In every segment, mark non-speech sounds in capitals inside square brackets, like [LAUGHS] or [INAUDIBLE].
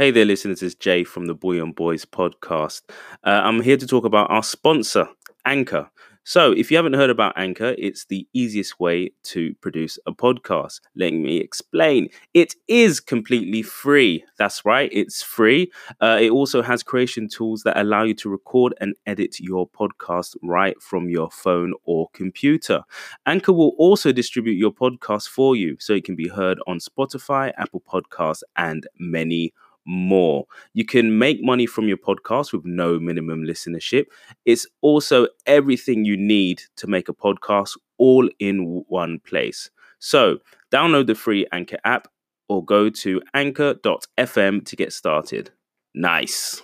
Hey there, listeners. It's Jay from the Bouyon Boys podcast. Uh, I'm here to talk about our sponsor, Anchor. So, if you haven't heard about Anchor, it's the easiest way to produce a podcast. Let me explain. It is completely free. That's right, it's free. Uh, it also has creation tools that allow you to record and edit your podcast right from your phone or computer. Anchor will also distribute your podcast for you so it can be heard on Spotify, Apple Podcasts, and many more. You can make money from your podcast with no minimum listenership. It's also everything you need to make a podcast all in one place. So, download the free Anchor app or go to anchor.fm to get started. Nice.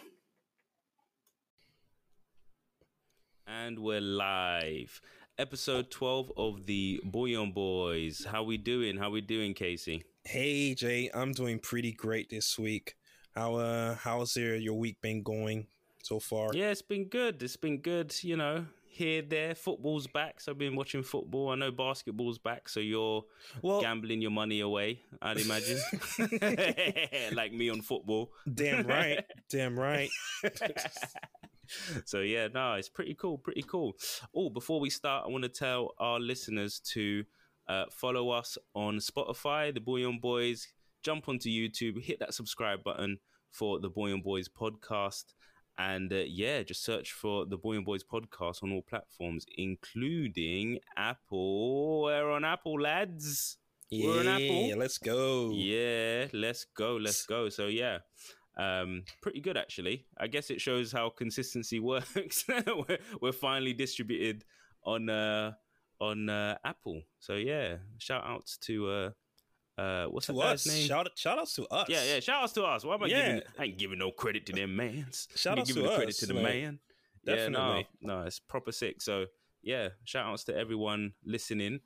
And we're live. Episode 12 of the Bouyon Boys. How we doing? How we doing, Casey? Hey Jay, I'm doing pretty great this week. How uh how's your your week been going so far? Yeah, it's been good. It's been good. You know, here there. Football's back, so I've been watching football. I know basketball's back, so you're well, gambling your money away. I'd imagine, [LAUGHS] [LAUGHS] like me on football. Damn right. Damn right. [LAUGHS] so yeah, no, it's pretty cool. Pretty cool. Oh, before we start, I want to tell our listeners to uh, follow us on Spotify, the Bouyon Boys jump onto YouTube, hit that subscribe button for the Bouyon Boys podcast. And uh, yeah, just search for the Bouyon Boys podcast on all platforms, including Apple. We're on Apple, lads. Yeah, We're on Apple. let's go. Yeah, let's go. Let's go. So yeah, um, pretty good actually. I guess it shows how consistency [LAUGHS] works. we're, we're, finally distributed on uh, on uh, Apple. So yeah, shout outs to uh, uh, what's to that us. guy's name? Shout, shout outs to us. Yeah, yeah. Shout outs to us. Why am I yeah. giving? I ain't giving no credit to them mans. [LAUGHS] shout outs giving to the us. credit to the like, man. Definitely. Yeah, no, no, it's proper sick. So yeah, shout outs to everyone listening,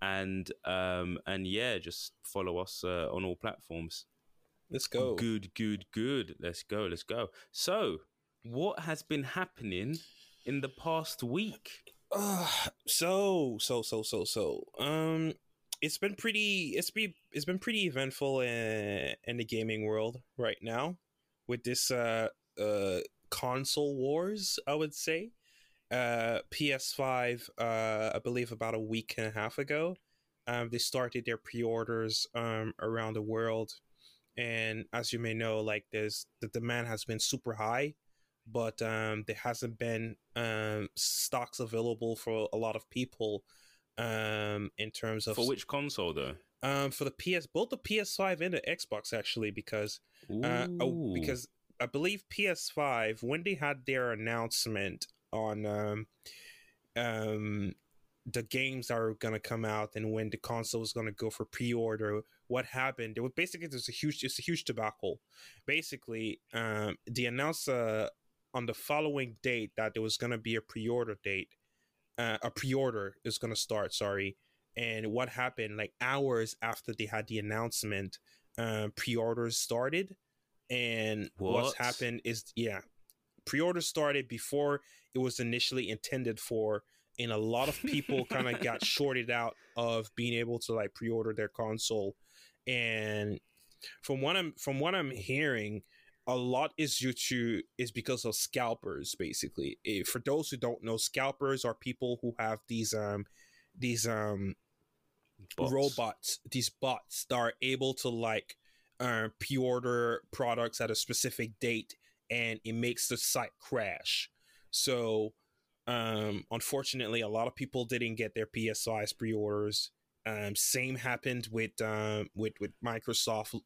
and um, and yeah, just follow us uh, on all platforms. Let's go. Good, good, good. Let's go. Let's go. So, what has been happening in the past week? Uh, [SIGHS] so so so so so um it's been pretty it's be it's been pretty eventful in, in the gaming world right now with this uh uh console wars i would say. Uh ps5 uh i believe about a week and a half ago um they started their pre-orders um around the world. And as you may know like there's the demand has been super high but um there hasn't been um stocks available for a lot of people um in terms of For which console though? um for the PS both the PS5 and the Xbox actually because uh oh, because I believe PS5 when they had their announcement on um um the games are gonna come out and when the console is gonna go for pre-order what happened. It was basically there's a huge it's a huge debacle. Basically um they announced uh on the following date that there was gonna be a pre-order date uh, a pre-order is going to start sorry. And what happened like hours after they had the announcement uh, pre-orders started. And what's What? happened is yeah pre-orders started before it was initially intended for and a lot of people kind of got [LAUGHS] shorted out of being able to like pre-order their console. And from what i'm from what i'm hearing a lot is due to is because of scalpers basically. Eh, for those who don't know scalpers are people who have these um these um Bots. robots these bots that are able to like uh, pre-order products at a specific date and it makes the site crash. So um unfortunately a lot of people didn't get their ps5 pre-orders. Um same happened with um with with microsoft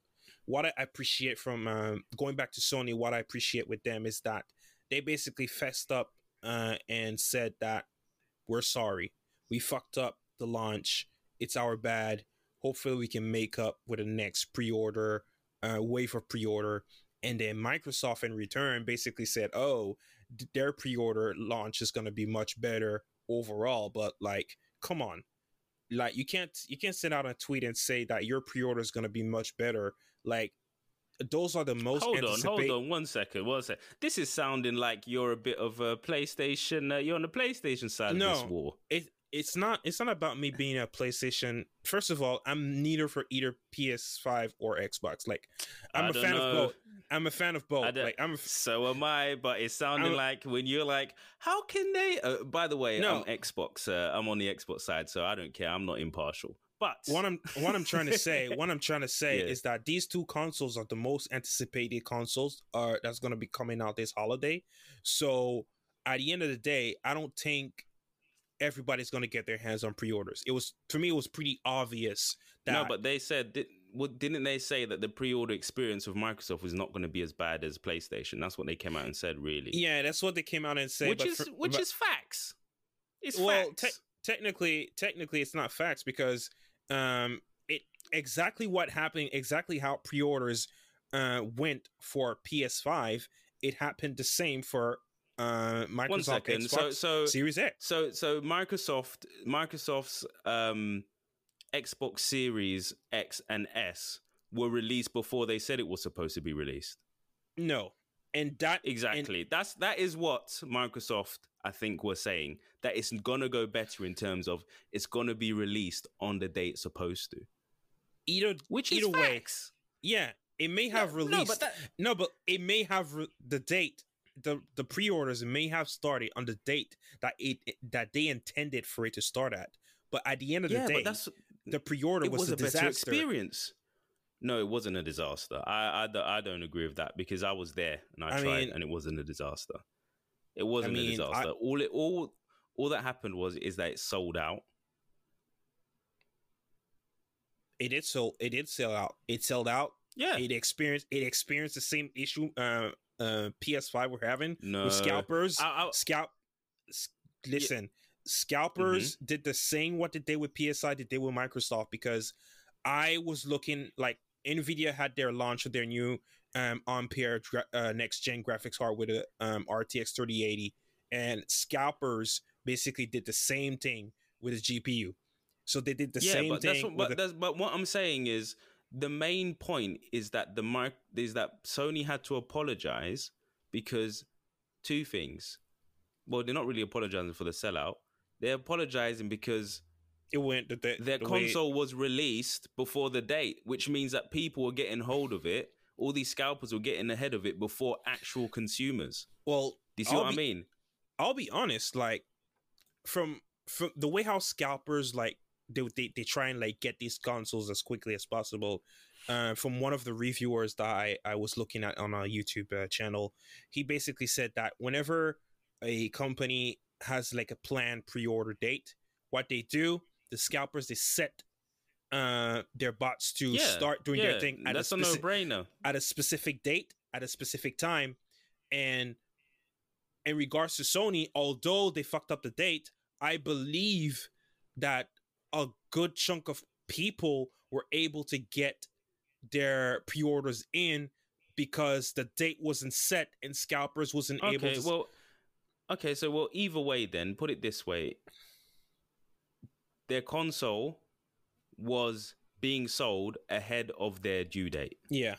what i appreciate from um, going back to sony what i appreciate with them is that they basically fessed up uh and said that we're sorry. We fucked up the launch. It's our bad. Hopefully we can make up with the next pre-order uh, wave of pre-order. And then microsoft in return basically said oh their pre-order launch is going to be much better overall. But like come on. Like you can't you can't send out a tweet and say that your pre-order is going to be much better like those are the most Hold on, hold on, one second, one second. This is sounding like you're a bit of a PlayStation. Uh, you're on the PlayStation side of this No. war. it it's not it's not about me being a PlayStation. First of all, I'm neither for either PS5 or Xbox. Like I'm I a fan know. of both. I'm a fan of both. Like I'm a, So am I, but it's sounding I'm- like when you're like, how can they? Uh, by the way, No. I'm Xbox. Uh, I'm on the Xbox side, so I don't care. I'm not impartial. But what I'm what I'm trying to say, [LAUGHS] what I'm trying to say Yeah. is that these two consoles are the most anticipated consoles are that's going to be coming out this holiday. So at the end of the day, I don't think everybody's going to get their hands on pre-orders. It was for me, it was pretty obvious that no, but they said, did, well, didn't they say that the pre-order experience with Microsoft was not going to be as bad as PlayStation? That's what they came out and said. Really, yeah, that's what they came out and said. which but is for- which but- is facts. It's well, facts. te- technically, technically, it's not facts because um, it exactly what happened, exactly how pre-orders uh went for PS5, it happened the same for uh Microsoft One second. Xbox So so Series X. So so Microsoft Microsoft's um Xbox Series X and S were released before they said it was supposed to be released. No, and that Exactly. That's that is what Microsoft I think was saying that it's gonna go better in terms of it's gonna be released on the date it's supposed to. either Which either is way, facts. yeah, it may have No, released. No, but that, No, but it may have re- the date. The the pre-orders may have started on the date that it that they intended for it to start at. But at the end of yeah, the day, but that's the pre-order it was, was, a, a better disaster. experience. No, it wasn't a disaster. I, I, don't- I don't agree with that because I was there and I, I tried mean- and it wasn't a disaster. It wasn't mean, a I- disaster. all it all all that happened was is that it sold out. It did so. It did sell out. It sold out. Yeah. It experienced. It experienced the same issue. Uh, uh, PS5 we're having no. with scalpers. I- I- Scalp. s- Listen, scalpers did the same what did they did with PSI. Did They with Microsoft because I was looking like Nvidia had their launch of their new um, Ampere uh, next gen graphics card with a um, RTX 3080, and scalpers basically did the same thing with a GPU. So they did the yeah, same but thing. that's what, but, a- that's, but what I'm saying is the main point is that the mic is that Sony had to apologize because two things. Well, they're not really apologizing for the sellout. They're apologizing because it went the, the, their the console was released before the date, which means that people were getting hold of it. All these scalpers were getting ahead of it before actual consumers. well, Do you see I'll what be- I mean? I'll be honest, like from from the way how scalpers like they they, they try and like get these consoles as quickly as possible. Uh, from one of the reviewers that I, I was looking at on our YouTube uh, channel, he basically said that whenever a company has like a planned pre-order date, what they do, the scalpers they set uh their bots to Yeah, start doing yeah, their thing at a, that's a speci- no-brainer. at a specific date at a specific time and in regards to sony although they fucked up the date i believe that a good chunk of people were able to get their pre-orders in because the date wasn't set and scalpers wasn't able Okay, to well, okay, so well, either way, then put it this way: their console was being sold ahead of their due date. yeah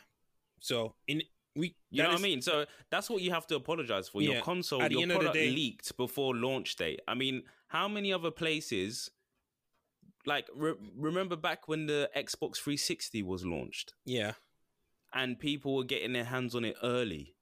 so in we You know that what is- I mean? So that's what you have to apologize for. Your console, your end of the product day- leaked before launch date. I mean, how many other places? Like, re- remember back when the Xbox 360 was launched? yeah and people were getting their hands on it early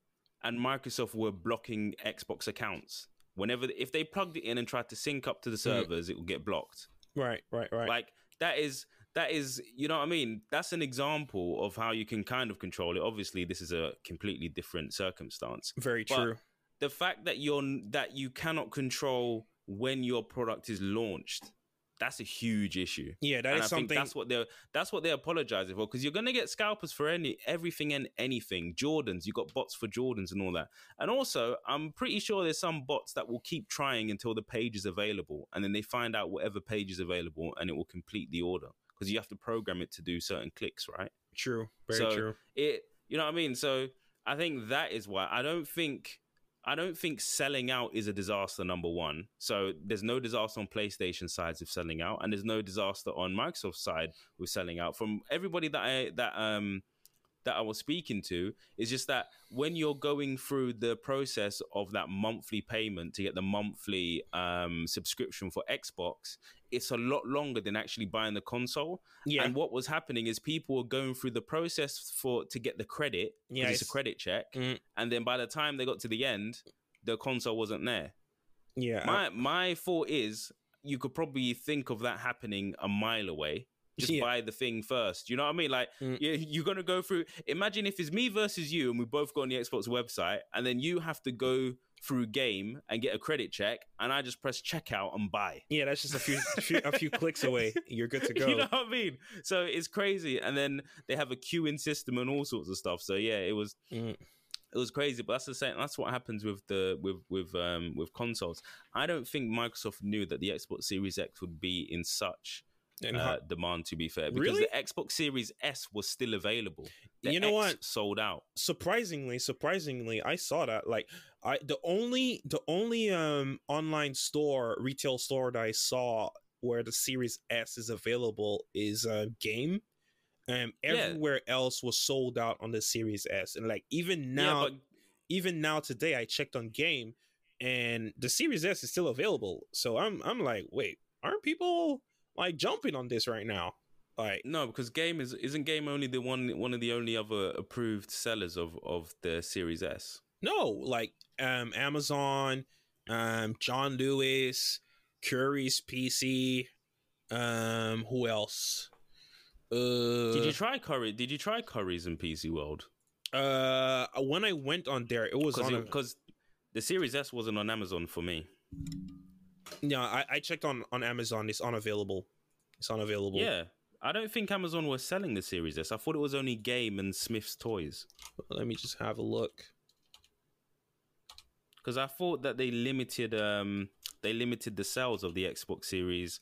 and microsoft were blocking xbox accounts whenever if they plugged it in and tried to sync up to the servers it would get blocked right right right. Like that is that is you know what i mean? That's an example of how you can kind of control it. Obviously this is a completely different circumstance. Very but- true. the fact that you're that you cannot control when your product is launched that's a huge issue yeah that and is I something think that's what they're that's what they're apologizing for because you're gonna get scalpers for any everything and anything. Jordans, you got bots for Jordans and all that. And also, I'm pretty sure there's some bots that will keep trying until the page is available, and then they find out whatever page is available, and it will complete the order because you have to program it to do certain clicks, right? true very So, true It, you know what I mean? So I think that is why I don't think I don't think selling out is a disaster. Number one, so there's no disaster on PlayStation sides of selling out, and there's no disaster on Microsoft side with selling out. From everybody that I that um that I was speaking to is just that when you're going through the process of that monthly payment to get the monthly um, subscription for Xbox, it's a lot longer than actually buying the console. Yeah. And what was happening is people were going through the process for to get the credit. Yeah, it's a credit check, Mm. and then by the time they got to the end, the console wasn't there. yeah. My my thought is you could probably think of that happening a mile away. Just Yeah. buy the thing first. You know what I mean? Like Mm. you, you're gonna go through. Imagine if it's me versus you, and we both go on the Xbox website, and then you have to go through game and get a credit check, and I just press checkout and buy. yeah, that's just a few, a few a few clicks away. [LAUGHS] You're good to go. You know what I mean? So it's crazy, and then they have a queuing system and all sorts of stuff. So yeah, it was Mm. it was crazy. But that's the same. That's what happens with the with with um with consoles. I don't think Microsoft knew that the Xbox Series X would be in such uh, how- demand. To be fair, because Really? the Xbox Series S was still available. The You know X what? Sold out. surprisingly surprisingly i saw that like i the only the only um online store retail store that i saw where the series s is available is uh game um Yeah. everywhere else was sold out on the series s and like even now yeah, but even now today i checked on game and the series s is still available so i'm i'm like wait aren't people like jumping on this right now like no, because game is isn't game only the one one of the only other approved sellers of of the Series S. No, like um Amazon, um John Lewis, Currys PC, um who else? Uh Did you try Curry? Did you try Currys in PC World? uh when I went on there it was on Because the Series S wasn't on Amazon for me. Yeah, I, I checked on on Amazon it's unavailable. It's unavailable. Yeah. I don't think Amazon was selling the Series S. I thought it was only Game and Smyths Toys. Let me just have a look. Because I thought that they limited um they limited the sales of the Xbox Series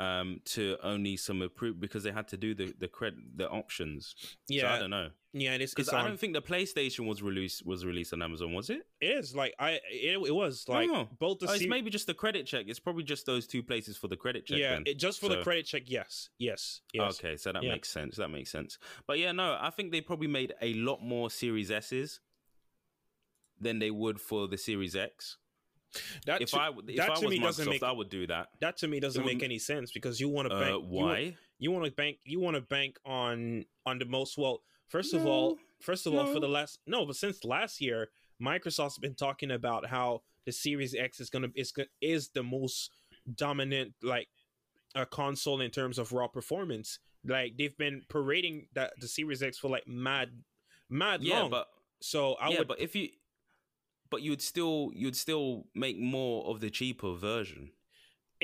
um to only some approved because they had to do the the credit the options. So Yeah. I don't know. Yeah, it is Because I don't think the PlayStation was released was released on Amazon, was it? it is like I it, it was like Oh. both the Oh, it's se- maybe just the credit check. It's probably just those two places for the credit check. yeah, then. it, just for the credit check. Yes, yes, yes. Okay, so that Yeah. makes sense. That makes sense. But yeah, no, I think they probably made a lot more Series S's than they would for the Series X. That If to, I if that I to was me doesn't make I would do that. that to me doesn't make any sense because you want to Uh, bank. you want- why? you want to bank you want to bank on on the most well first of all first of all for the last no but since last year microsoft's been talking about how the series x is gonna is is the most dominant like a console in terms of raw performance like they've been parading that the series x for like mad mad yeah, long but so i yeah, would but if you but you'd still you'd still make more of the cheaper version.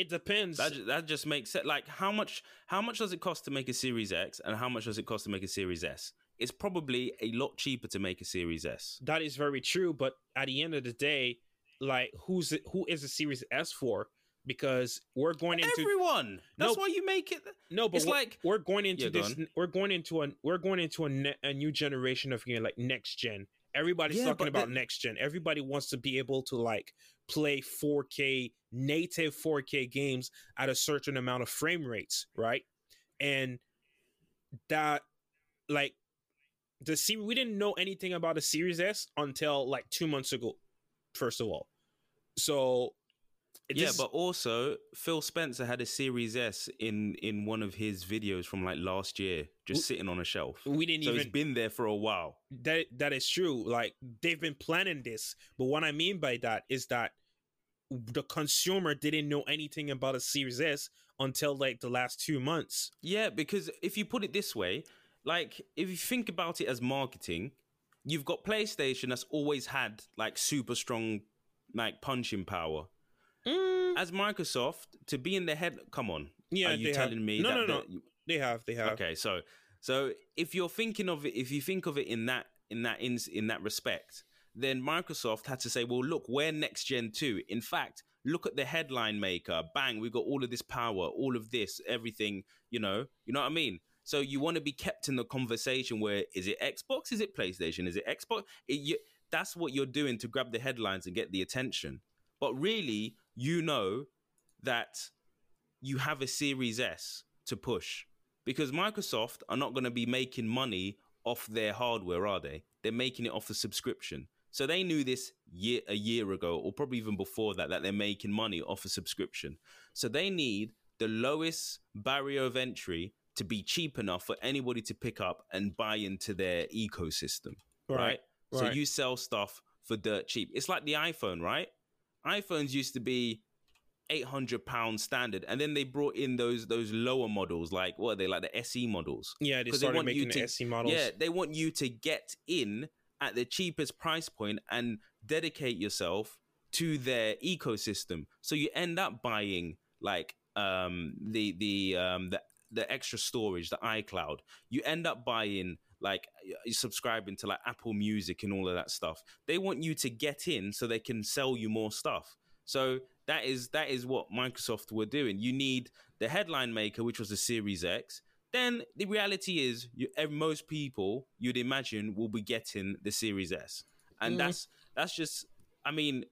it depends That that just makes it like how much how much does it cost to make a Series X and how much does it cost to make a Series S? It's probably a lot cheaper to make a Series S. that is very true but at the end of the day like who's it, who is the series s for because we're going into Everyone. That's No. why you make it. No, but It's we're, like- we're going into Yeah, this. on. We're going into a we're going into a, ne- a new generation of you know, like next gen. Everybody's Yeah, talking about the- next gen. Everybody wants to be able to like play 4K native 4K games at a certain amount of frame rates, right? And that like the series we didn't know anything about the Series S until like two months ago. First of all, so yeah, this- but also Phil Spencer had a Series S in in one of his videos from like last year, just sitting on a shelf. we didn't So even it's been there for a while. that that is true like they've been planning this but what i mean by that is that the consumer didn't know anything about a series s until like the last two months Yeah, because if you put it this way, like if you think about it as marketing, you've got PlayStation that's always had like super strong like punching power. Mm. As Microsoft to be in the head, come on, Yeah, are you they have- telling me No, that? no, no. they have they have Okay, so so if you're thinking of it, if you think of it in that in that in, in that respect, then Microsoft had to say, well, look, we're next gen too. In fact, look at the headline maker. Bang, we got all of this power, all of this, everything. You know, you know what I mean. So you want to be kept in the conversation where is it Xbox? Is it PlayStation? Is it Xbox? It, you, that's what you're doing to grab the headlines and get the attention. But really, you know that you have a Series S to push because Microsoft are not going to be making money off their hardware, are they? They're making it off the subscription. So they knew this year a year ago, or probably even before that, that they're making money off a subscription. So they need the lowest barrier of entry to be cheap enough for anybody to pick up and buy into their ecosystem. Right. right? So you sell stuff for dirt cheap. It's like the iPhone, right? iPhones used to be 800 pound standard and then they brought in those those lower models like what are they like the SE models? Yeah they started they making to, the SE models. Yeah they want you to get in at the cheapest price point and dedicate yourself to their ecosystem. So you end up buying like um the the um the the extra storage the iCloud you end up buying like subscribing to like Apple Music and all of that stuff they want you to get in so they can sell you more stuff so that is that is what Microsoft were doing. You need the headline maker, which was the Series X. Then the reality is, you, most people you'd imagine will be getting the Series S, and mm. that's that's just. I mean,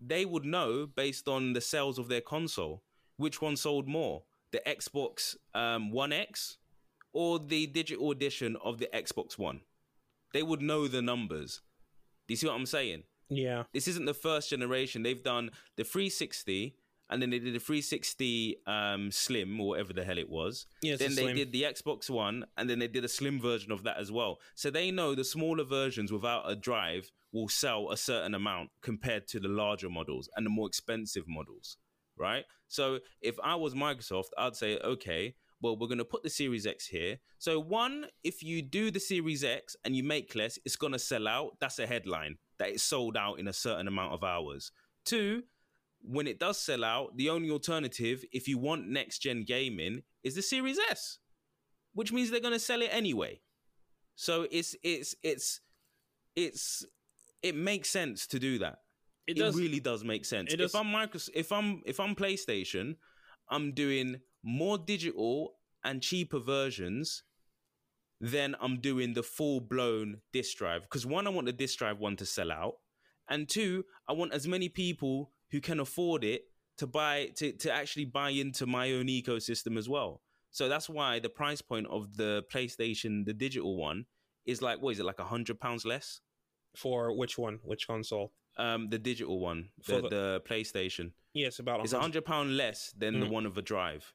they would know based on the sales of their console which one sold more, the Xbox um, One X or the digital edition of the Xbox One. They would know the numbers. Do you see what I'm saying? Yeah. This isn't the first generation. They've done the 360 and then they did the 360 um, Slim or whatever the hell it was. Yeah, then they did the Xbox One and then they did a slim version of that as well. So they know the smaller versions without a drive will sell a certain amount compared to the larger models and the more expensive models, right? So if I was Microsoft, I'd say, okay, well, we're going to put the Series X here. So, one, if you do the Series X and you make less, it's going to sell out. That's a headline that it's sold out in a certain amount of hours. Two, when it does sell out, the only alternative, if you want next gen gaming, is the Series S, which means they're going to sell it anyway. So it's it's it's it's it makes sense to do that. It, does, it really does make sense. Does. If I'm Microsoft, if I'm if I'm PlayStation, I'm doing more digital and cheaper versions then I'm doing the full blown disk drive. Because one, I want the disk drive one to sell out. And two, I want as many people who can afford it to buy to, to actually buy into my own ecosystem as well. So that's why the price point of the PlayStation, the digital one, is like what is it, like a hundred pounds less? For which one? Which console? Um, the digital one, the, the, the PlayStation. Yes, yeah, about. It's a hundred pound less than mm. the one of a drive.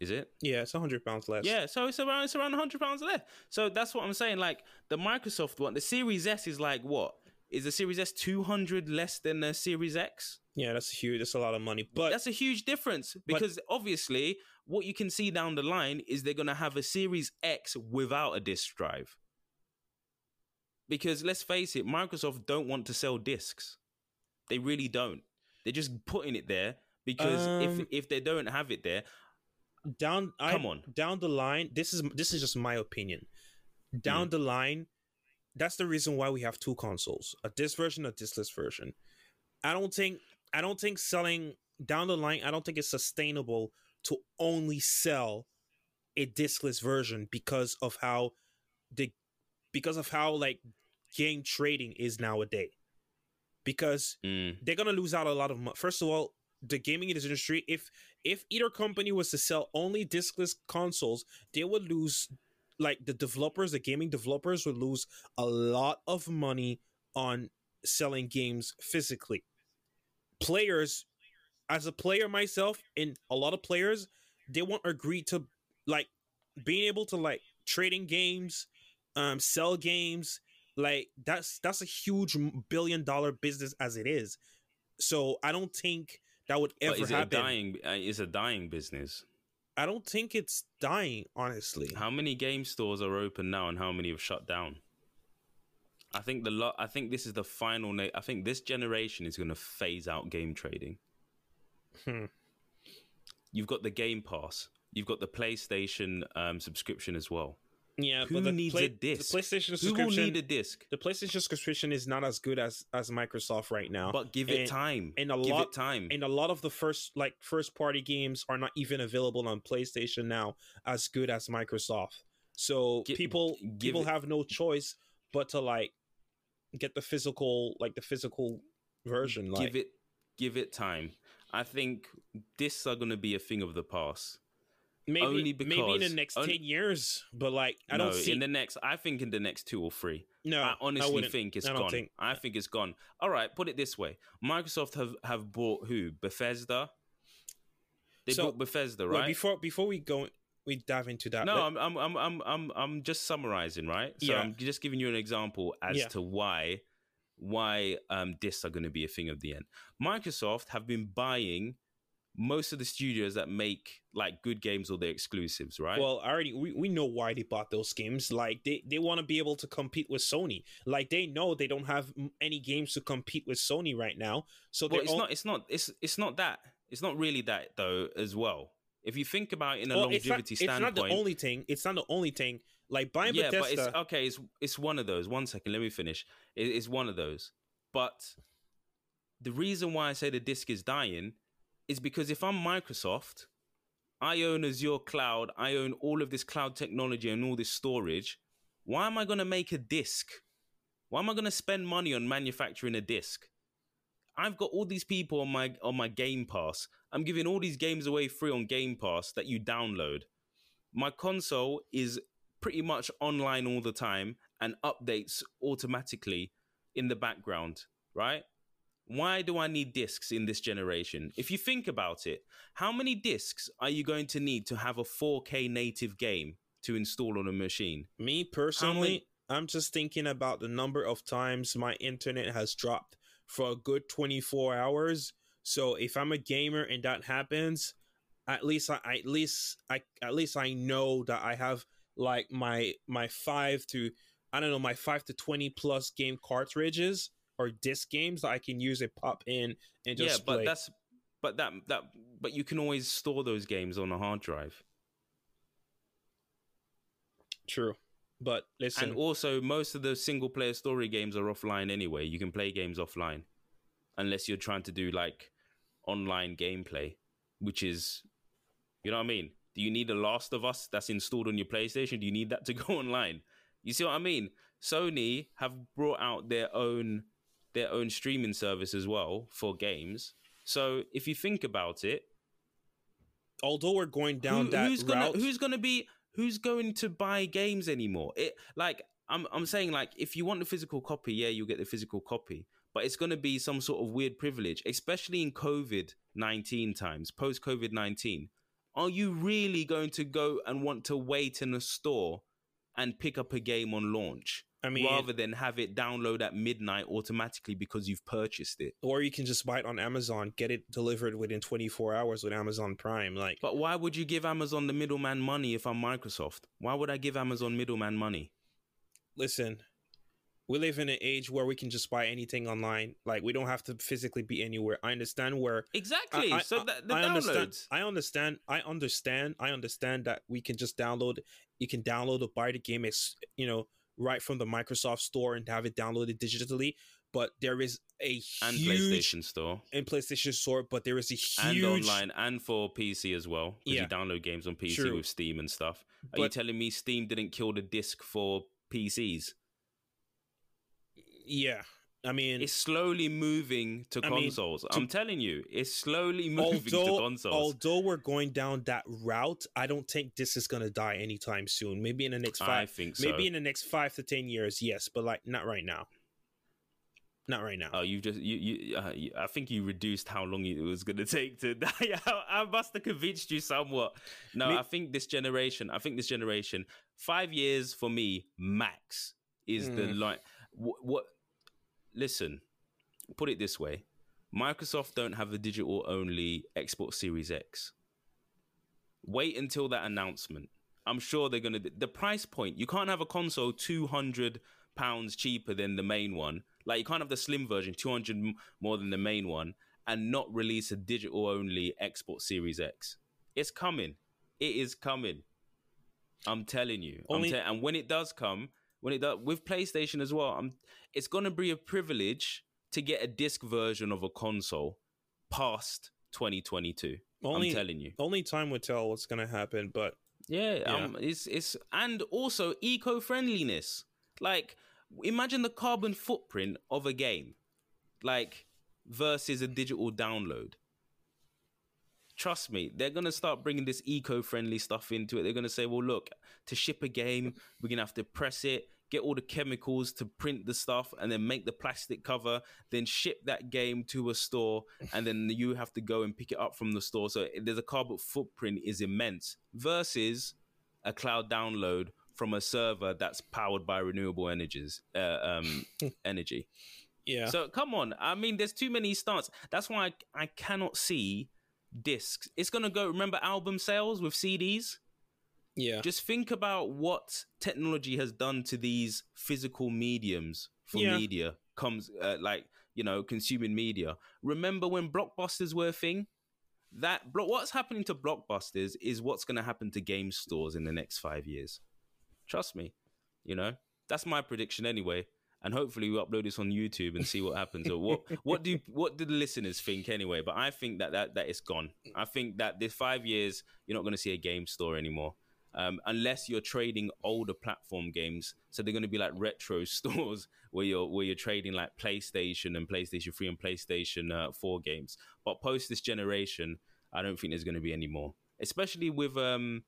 Is it? Yeah, it's hundred pounds less. Yeah, so it's around it's around hundred pounds less. So that's what I'm saying. Like the Microsoft one, the Series S is like what? Is the Series S two hundred less than the Series X? Yeah, that's huge. That's a lot of money, but that's a huge difference because but, obviously, what you can see down the line is they're gonna have a Series X without a disk drive. Because let's face it, Microsoft don't want to sell discs. They really don't. They're just putting it there because um, if if they don't have it there, down come I, on down the line this is this is just my opinion down mm. the line that's the reason why we have two consoles a disc version a discless version i don't think i don't think selling down the line i don't think it's sustainable to only sell a discless version because of how the because of how like game trading is nowadays because mm. they're gonna lose out a lot of money first of all the gaming industry if if either company was to sell only discless consoles they would lose like the developers the gaming developers would lose a lot of money on selling games physically players as a player myself and a lot of players they won't agree to like being able to like trading games um sell games like that's that's a huge billion dollar business as it is so i don't think that would ever is happen. It dying uh, is a dying business. I don't think it's dying, honestly. How many game stores are open now, and how many have shut down? I think the lot. I think this is the final. Na- I think this generation is going to phase out game trading. Hmm. You've got the Game Pass. You've got the PlayStation um, subscription as well. Yeah, who needs play, a disc? The PlayStation subscription. Who will need a disc? The PlayStation subscription is not as good as as Microsoft right now. But give it and, time. And a give lot it time. And a lot of the first like first party games are not even available on PlayStation now as good as Microsoft. So people people it, have no choice but to like get the physical like the physical version. Like. Give it give it time. I think discs are going to be a thing of the past maybe only maybe in the next on- ten years, but like I no, don't see in the next. I think in the next two or three. no. I honestly wouldn't. think it's I gone. think- I think it's gone. All right, put it this way: Microsoft have have bought who? Bethesda. They So, bought Bethesda, Well, right? before before we go, we dive into that. no, I'm, I'm I'm I'm I'm I'm just summarizing, right? So Yeah. I'm just giving you an example as Yeah. to why why um discs are going to be a thing of the end. Microsoft have been buying most of the studios that make like good games or their exclusives, right? Well, I already we, we know why they bought those games. Like they, they want to be able to compete with Sony. Like they know they don't have any games to compete with Sony right now. So Well, it's all- not. It's not. It's it's not that. It's not really that though. As well, if you think about it in a well, it's not, longevity it's not the only thing. It's not the only thing. Like buying yeah, but Bethesda. it's okay. It's it's one of those. One second, let me finish. It, it's one of those. But the reason why I say the disc is dying is because if I'm Microsoft, I own Azure Cloud. I own all of this cloud technology and all this storage. Why am I going to make a disc? Why am I going to spend money on manufacturing a disc? I've got all these people on my on my Game Pass. I'm giving all these games away free on Game Pass that you download. My console is pretty much online all the time and updates automatically in the background, right? Why do I need discs in this generation? If you think about it, how many discs are you going to need to have a 4K native game to install on a machine? Me personally, I'm just thinking about the number of times my internet has dropped for a good 24 hours. So if I'm a gamer and that happens, at least I at least I at least I know that I have like my my 5 to I don't know my 5 to 20 plus game cartridges or disc games that I can use and pop in and just yeah, but play. that's but that that but you can always store those games on a hard drive. true. But listen, And also, most of the single player story games are offline anyway. You can play games offline, unless you're trying to do like online gameplay, which is, you know what I mean? Do you need The Last of Us that's installed on your PlayStation? Do you need that to [LAUGHS] go online? You see what I mean? Sony have brought out their own their own streaming service as well for games. So if you think about it, although we're going down who- that who's route, gonna who's gonna be who's going to buy games anymore? It like i'm i'm saying like if you want the physical copy yeah you'll get the physical copy but it's going to be some sort of weird privilege especially in covid-19 times post covid-19 are you really going to go and want to wait in a store and pick up a game on launch I mean, rather than have it download at midnight automatically because you've purchased it or you can just buy it on Amazon, get it delivered within 24 hours with Amazon Prime. Like, but why would you give amazon the middleman money if i'm microsoft why would i give amazon middleman money listen, we live in an age where we can just buy anything online. Like, we don't have to physically be anywhere. I understand where. Exactly. I, I- so that the I understand. downloads. I understand. I understand. I understand that we can just download. You can download or buy the game, ex- you know, right from the Microsoft Store and have it downloaded digitally. But there is a and huge PlayStation Store and PlayStation Store. But there is a and huge online and for PC as well. Because Yeah. you download games on PC True. with Steam and stuff. Are you telling me Steam didn't kill the disc for PCs? Yeah, I mean, It's slowly moving to I mean, consoles. I'm telling you, it's slowly [LAUGHS] moving to consoles. although we're going down that route, I don't think this is gonna die anytime soon. Maybe in the next five, I think so. maybe in the next five to ten years, yes, but like not right now. Not right now. Oh, you just you you, uh, you. I think you reduced how long it was going [LAUGHS] to take to die. I, I must have convinced you somewhat. No, I think this generation. I think this generation. Five years for me max is the Mm. line. What, what? Listen, put it this way: Microsoft don't have a digital only Xbox Series X. Wait until that announcement. I'm sure they're gonna. The price point. You can't have a console two hundred pounds cheaper than the main one. Like you can't have the slim version two hundred more than the main one, and not release a digital only Xbox Series X. It's coming. It is coming. I'm telling you. I'm te- and when it does come, when it does with PlayStation as well, I'm, it's gonna be a privilege to get a disc version of a console past 2022. Only- I'm telling you. Only time would tell what's gonna happen, but Yeah, Yeah. Um, it's it's and also eco friendliness. Like, imagine the carbon footprint of a game, like versus a digital download. Trust me, they're gonna start bringing this eco-friendly stuff into it. They're gonna say, "Well, look, to ship a game, we're gonna have to press it, get all the chemicals to print the stuff, and then make the plastic cover, then ship that game to a store, and then you have to go and pick it up from the store. So there's a carbon footprint is immense versus a cloud download from a server that's powered by renewable energies, uh, um, [LAUGHS] energy. Yeah. So come on, I mean, there's too many stunts. That's why I, I cannot see discs. It's gonna go. Remember album sales with CDs? Yeah. Just think about what technology has done to these physical mediums for Yeah. media. Comes uh, like you know consuming media. Remember when blockbusters were a thing? That blo- what's happening to blockbusters is what's going to happen to game stores in the next five years. Trust me. You know that's my prediction anyway. And hopefully we upload this on YouTube and see what happens. or what [LAUGHS] what do what do the listeners think anyway? But I think that that that is gone. I think that this five years you're not going to see a game store anymore um, unless you're trading older platform games. So they're going to be like retro [LAUGHS] stores where you're where you're trading like PlayStation and PlayStation Three and PlayStation uh, Four games. But post this generation, I don't think there's going to be any more. Especially with um,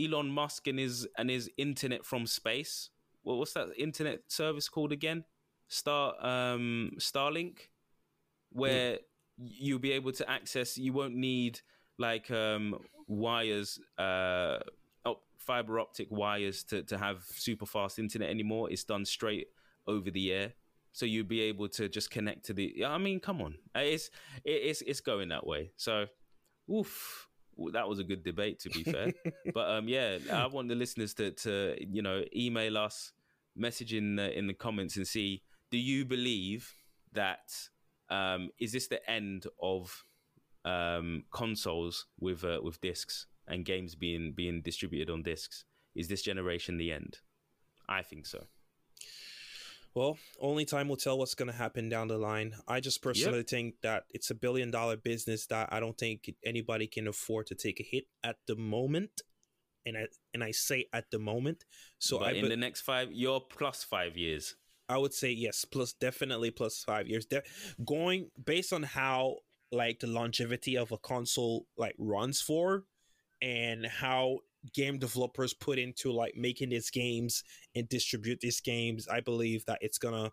Elon Musk and his and his internet from space. Well, what's that internet service called again? Star um, Starlink, where you'll be able to access. You won't need like um, wires, uh, fiber optic wires to to have super fast internet anymore. It's done straight over the air, so you'll be able to just connect to the. I mean, come on, it's it's it's going that way. So, oof. Well, that was a good debate, to be [LAUGHS] fair. but um, yeah, I want the listeners to to you know email us, message in the, in the comments, and see do you believe that um, is this the end of um, consoles with uh, with discs and games being being distributed on discs? Is this generation the end? I think so. Well, only time will tell what's going to happen down the line. I just personally think that it's a billion dollar business that I don't think anybody can afford to take a hit at the moment. And I and I say at the moment. So but I in be- the next five, you're plus five years. I would say yes, plus definitely plus five years. De- going based on how like the longevity of a console like runs for, and how game developers put into like making these games and distribute these games. I believe that it's gonna,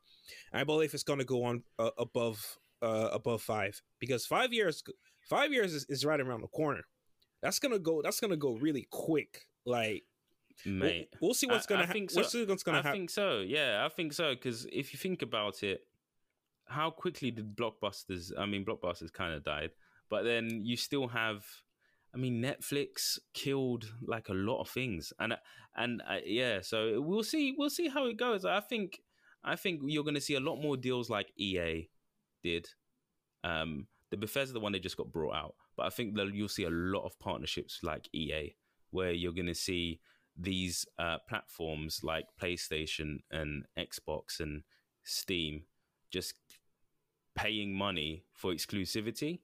I believe it's gonna go on uh, above uh, above five because five years, five years is, is right around the corner. That's gonna go. That's gonna go really quick. Like we'll- we'll, see what's gonna I happen. think We'll so. what's gonna I think so. Yeah, I think so. Because if you think about it, how quickly did blockbusters? I mean, blockbusters kind of died, but then you still have. I mean, Netflix killed like a lot of things, and and uh, yeah. So we'll see. We'll see how it goes. I think. I think you're going to see a lot more deals like EA did. Um, the Bethesda the one they just got brought out, but I think you'll see a lot of partnerships like EA, where you're going to see these uh, platforms like PlayStation and Xbox and Steam just paying money for exclusivity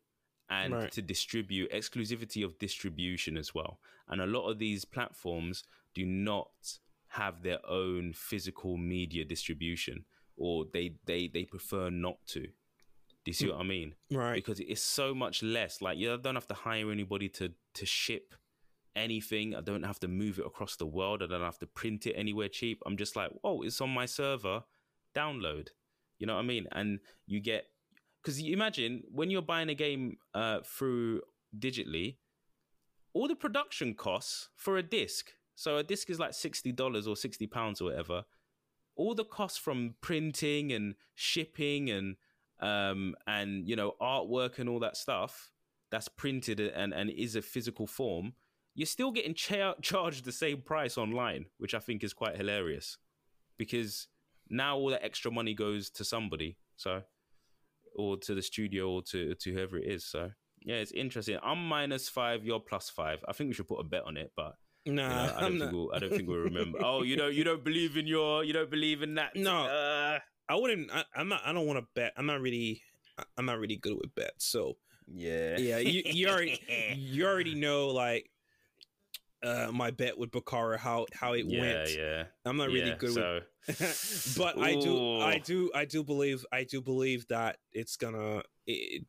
and Right. to distribute exclusivity of distribution as well. And a lot of these platforms do not have their own physical media distribution or they they they prefer not to. Do you see hmm. what I mean? right. because it's so much less. Like you don't have to hire anybody to to ship anything. I don't have to move it across the world. I don't have to print it anywhere cheap. I'm just like, oh, it's on my server. Download. You know what I mean? And you get because you imagine when you're buying a game uh, through digitally, all the production costs for a disc. So a disc is like sixty dollars or sixty pounds or whatever. All the costs from printing and shipping and um, and you know artwork and all that stuff that's printed and and is a physical form. You're still getting cha- charged the same price online, which I think is quite hilarious, because now all that extra money goes to somebody. So or to the studio or to to whoever it is. So yeah, it's interesting. I'm minus five. You're plus five. I think we should put a bet on it, but Nah, you know, I don't think we'll. I don't think we'll [LAUGHS] remember. oh, you know, you don't believe in your. You don't believe in that. No. Uh, I wouldn't. I, I'm not. I don't want to bet. I'm not really. I'm not really good with bets. So yeah. yeah, you, you already [LAUGHS] you already know like uh my bet with Bakara how how it yeah, went. yeah. I'm not really Yeah, good so, with. [LAUGHS] but I do. I do. I do believe. I do believe that it's gonna. It,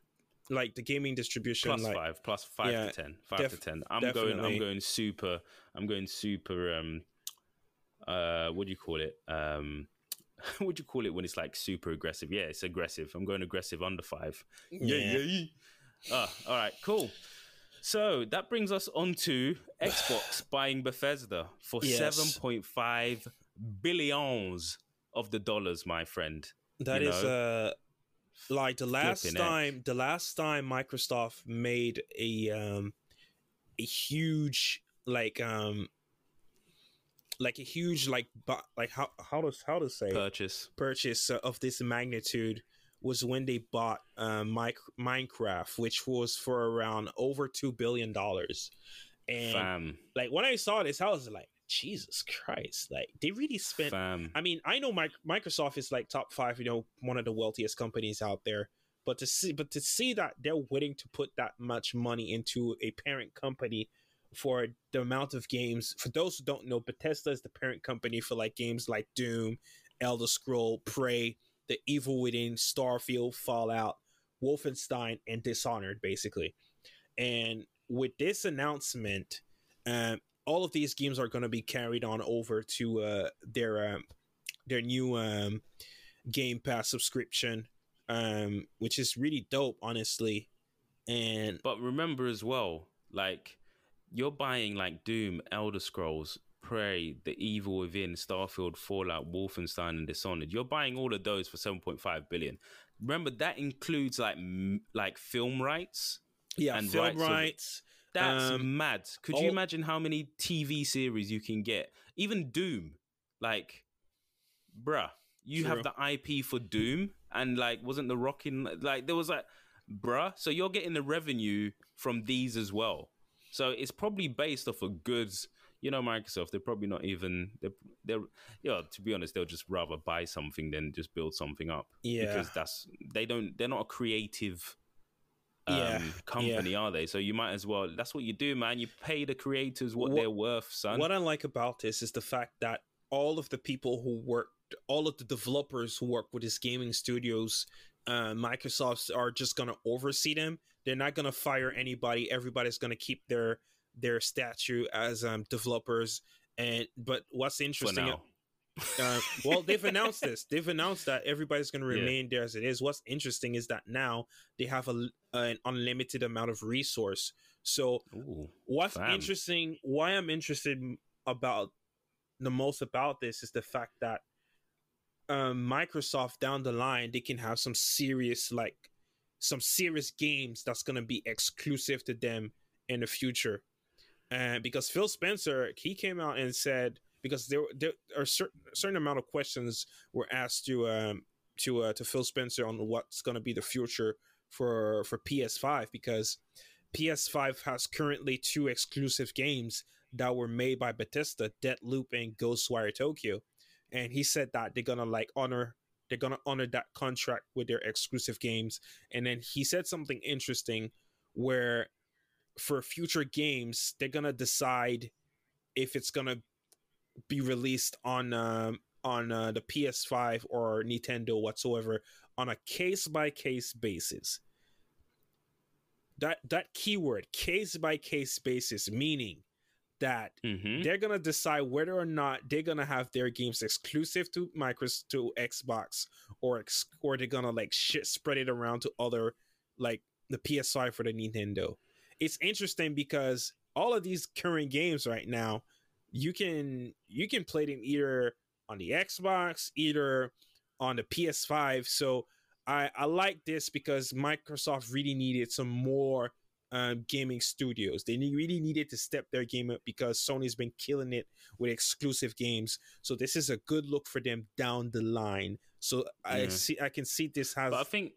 like the gaming distribution. Plus like, five, plus five Yeah, to ten, five def- to ten. I'm going. I'm going super. I'm going super. Um, uh, what do you call it? Um, [LAUGHS] what do you call it when it's like super aggressive? Yeah, it's aggressive. I'm going aggressive under five. Yeah. Ah, all right, cool. So that brings us on to Xbox [SIGHS] buying Bethesda for Yes. 7.5 billions of the dollars, my friend. That you is know? uh like the last Flipping time the last time Microsoft made a um a huge like um like a huge like bu- like how how does how to say Purchase. purchase of this magnitude was when they bought uh, Mic- Minecraft, which was for around over two billion dollars. And Fam. like when I saw this, I was like, Jesus Christ! Like they really spent Fam. I mean, I know Mi- Microsoft is like top five, you know, one of the wealthiest companies out there. But to see, but to see that they're willing to put that much money into a parent company for the amount of games. For those who don't know, Bethesda is the parent company for like games like Doom, Elder Scroll, Prey, The Evil Within, Starfield, Fallout, Wolfenstein, and Dishonored, basically. And with this announcement, um, all of these games are going to be carried on over to uh, their um, their new um, Game Pass subscription, um, which is really dope, honestly. And But remember as well, like you're buying like Doom, Elder Scrolls, Prey, The Evil Within, Starfield, Fallout, Wolfenstein, and Dishonored. You're buying all of those for 7.5 billion. Remember that includes like m- like film rights. yeah, And film rights of- That's Um, mad. Could all- you imagine how many TV series you can get? Even Doom, like, bruh, you True. have the IP for Doom, and like, wasn't the rocking like there was like, bruh. So you're getting the revenue from these as well. So it's probably based off of goods. You know, Microsoft. They're probably not even. They're, they're. Yeah. To be honest, they'll just rather buy something than just build something up. Yeah. Because that's they don't. They're not a creative um, Yeah, company, are they? So you might as well. That's what you do, man. You pay the creators what, What- they're worth, son. What I like about this is the fact that all of the people who worked, all of the developers who work with these gaming studios, uh, Microsoft's are just gonna oversee them. They're not gonna fire anybody. Everybody's gonna keep their their statue as um, developers. And but what's interesting? [LAUGHS] Uh, well, they've announced this. They've announced that everybody's going to Yeah. remain there as it is. What's interesting is that now they have a, an unlimited amount of resource. So Ooh, what's Fam. interesting why i'm interested about the most about this is the fact that um, microsoft down the line they can have some serious like some serious games that's going to be exclusive to them in the future and because phil spencer he came out and said because there, there are certain certain amount of questions were asked to um to uh, to phil spencer on what's going to be the future for for ps5 because PS5 has currently two exclusive games that were made by Bethesda, Deathloop and Ghostwire Tokyo. And he said that they're gonna like honor they're gonna honor that contract with their exclusive games. And then he said something interesting where for future games, they're gonna decide if it's gonna be released on um, on uh, the PS5 or Nintendo whatsoever on a case by case basis that that keyword case by case basis meaning that hmm they're gonna decide whether or not they're gonna have their games exclusive to Microsoft to Xbox or ex- or they're gonna like shit spread it around to other like the PS5 for the Nintendo. It's interesting because all of these current games right now, you can you can play them either on the Xbox, either on the PS5. So I I like this because Microsoft really needed some more um, gaming studios. They need, really needed to step their game up because Sony's been killing it with exclusive games. So this is a good look for them down the line. So I see I can see this has But I think,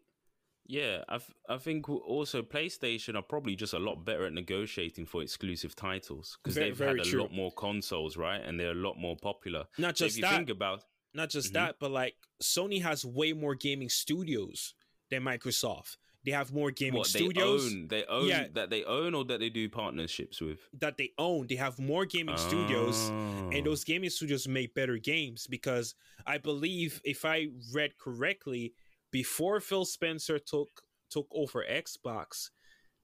yeah, I, th- I think also PlayStation are probably just a lot better at negotiating for exclusive titles because they've very had a true. lot more consoles, right? And they're a lot more popular. not So just if you that. think about, not just Mhm. that, but like Sony has way more gaming studios than Microsoft. They have more gaming what studios they own, they own Yeah. that they own or that they do partnerships with. that they own. They have more gaming studios. Oh. and those gaming studios make better games because I believe if I read correctly, before Phil Spencer took took over Xbox,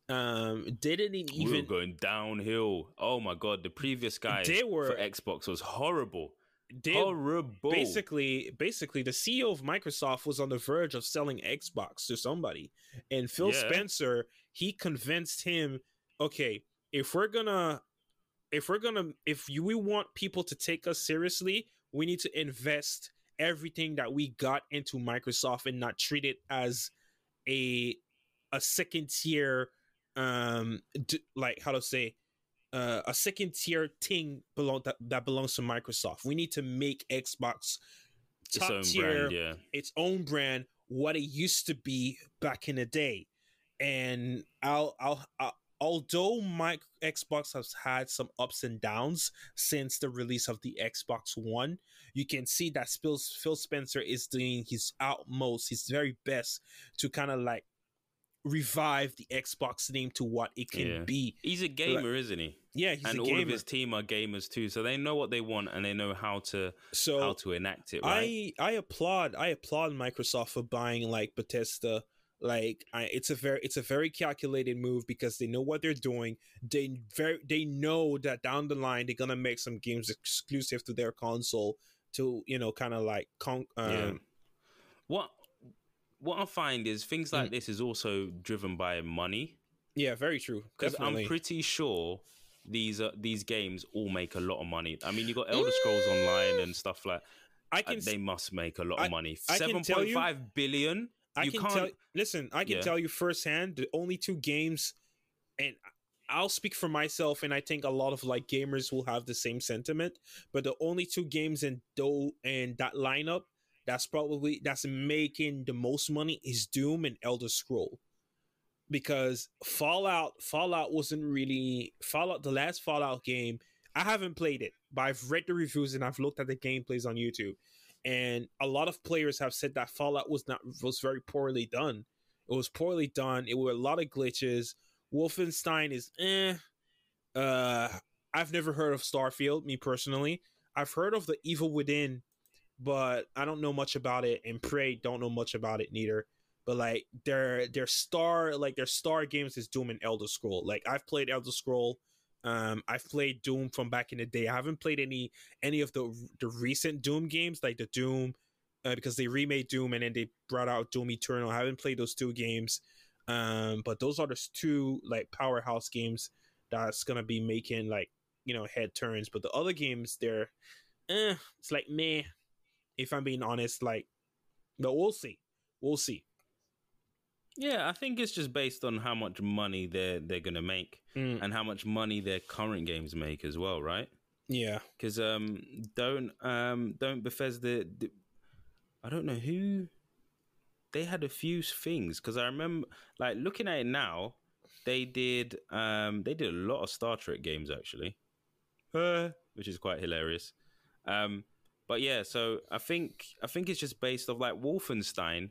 um, didn't we even were going downhill. Oh my god, the previous guy They were- for Xbox was horrible. did horrible. basically basically the CEO of Microsoft was on the verge of selling Xbox to somebody, and Phil Yeah. Spencer he convinced him, okay, if we're gonna if we're gonna if you, we want people to take us seriously, we need to invest everything that we got into Microsoft and not treat it as a a second tier um d- like how to say uh, a second tier thing belong that, that belongs to Microsoft. We need to make Xbox its top own tier, brand, yeah. its own brand, what it used to be back in the day. And I'll, I'll, I'll although my Xbox has had some ups and downs since the release of the Xbox One, you can see that Phil, Phil Spencer is doing his utmost, his very best to kind of like revive the Xbox name to what it can Yeah. be. He's a gamer, isn't he? Yeah, he's and all gamer. of his team are gamers too, so they know what they want and they know how to so how to enact it. Right? I I applaud I applaud Microsoft for buying like Bethesda. Like I, it's a very it's a very calculated move because they know what they're doing. They very they know that down the line they're gonna make some games exclusive to their console to you know kind of like con- um, Yeah. What what I find is things like Mm. this is also driven by money yeah very true because I'm pretty sure these uh, these games all make a lot of money. I mean, you got Elder Scrolls Online and stuff like. I uh, can they must make a lot I- of money. I Seven point five billion. I can can't. tell. Listen, I can Yeah. tell you firsthand. The only two games, and I'll speak for myself, and I think a lot of like gamers will have the same sentiment. But the only two games in though and that lineup that's probably that's making the most money is Doom and Elder Scroll. Because Fallout, Fallout wasn't really Fallout. The last Fallout game, I haven't played it, but I've read the reviews and I've looked at the gameplays on YouTube and a lot of players have said that Fallout was not was very poorly done. It was poorly done. It were a lot of glitches. Wolfenstein is eh. Uh, I've never heard of Starfield. Me personally, I've heard of the Evil Within, but I don't know much about it. And Prey don't know much about it neither. But like their their star like their star games is Doom and Elder Scroll. Like I've played Elder Scroll. Um, I've played Doom from back in the day. I haven't played any any of the the recent Doom games, like the Doom, uh, because they remade Doom and then they brought out Doom Eternal. I haven't played those two games, um, but those are the two like powerhouse games that's gonna be making like you know head turns. But the other games, they're, eh, it's like meh. If I'm being honest, like, but we'll see, we'll see. Yeah, I think it's just based on how much money they're they're gonna make Mm, and how much money their current games make as well, right? yeah, Because um, don't um, don't Bethesda. I don't know who. They had a few things because I remember, like looking at it now, they did um, they did a lot of Star Trek games actually, uh, which is quite hilarious. Um, but yeah, so I think I think it's just based off like Wolfenstein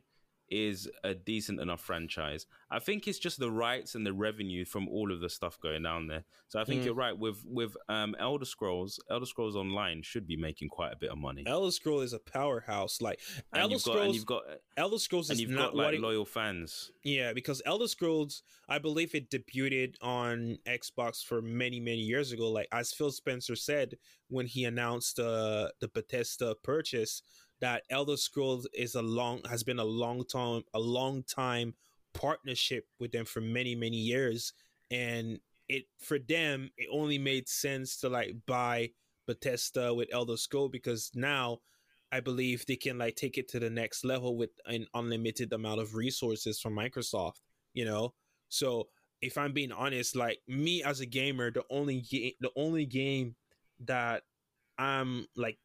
is a decent enough franchise. I think it's just the rights and the revenue from all of the stuff going down there. So I think Mm. you're right with with um, Elder Scrolls. Elder Scrolls Online should be making quite a bit of money. Elder Scroll is a powerhouse. Like and Elder you've got Scrolls, and you've got Elder Scrolls and you've not got like it, loyal fans. Yeah, because Elder Scrolls, I believe it debuted on Xbox for many, many years ago. Like as Phil Spencer said when he announced uh, the Bethesda purchase, that Elder Scrolls is a long has been a long time a long time partnership with them for many, many years. And it for them, it only made sense to like buy Bethesda with Elder Scroll because now I believe they can like take it to the next level with an unlimited amount of resources from Microsoft, you know? So if I'm being honest, like me as a gamer, the only game the only game that I'm like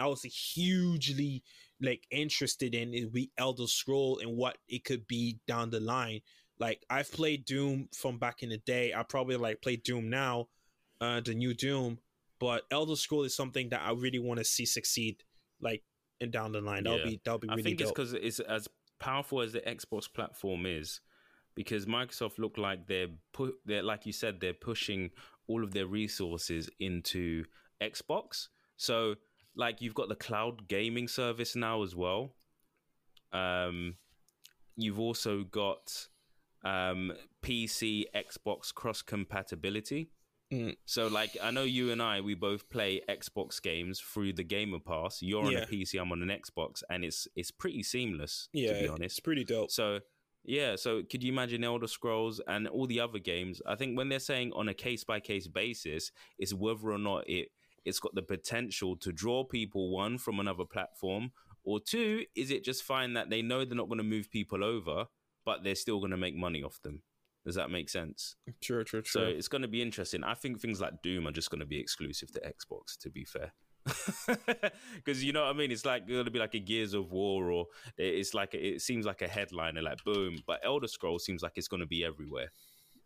I was hugely like interested in is we Elder Scroll and what it could be down the line. Like I've played Doom from back in the day. I probably like play Doom now, uh the new Doom, but Elder Scroll is something that I really want to see succeed like and down the line. That'll Yeah. be that'll be really I think it's because it's as powerful as the Xbox platform is, because Microsoft look like they're put they're like you said they're pushing all of their resources into Xbox. So like you've got the cloud gaming service now as well. Um, you've also got um, PC Xbox cross compatibility. Mm. So, like, I know you and I, we both play Xbox games through the Gamer Pass. You're on a PC, I'm on an Xbox, and it's it's pretty seamless. Yeah, to be honest, it's pretty dope. So, yeah. So, could you imagine Elder Scrolls and all the other games? I think when they're saying on a case by case basis, is whether or not it it's got the potential to draw people one from another platform, or two, is it just fine that they know they're not going to move people over, but they're still going to make money off them? Does that make sense? Sure, true, true, So it's going to be interesting. I think things like Doom are just going to be exclusive to Xbox. To be fair, [LAUGHS] because you know what I mean. It's like going to be like a Gears of War, or it's like it seems like a headliner, like boom. But Elder Scrolls seems like it's going to be everywhere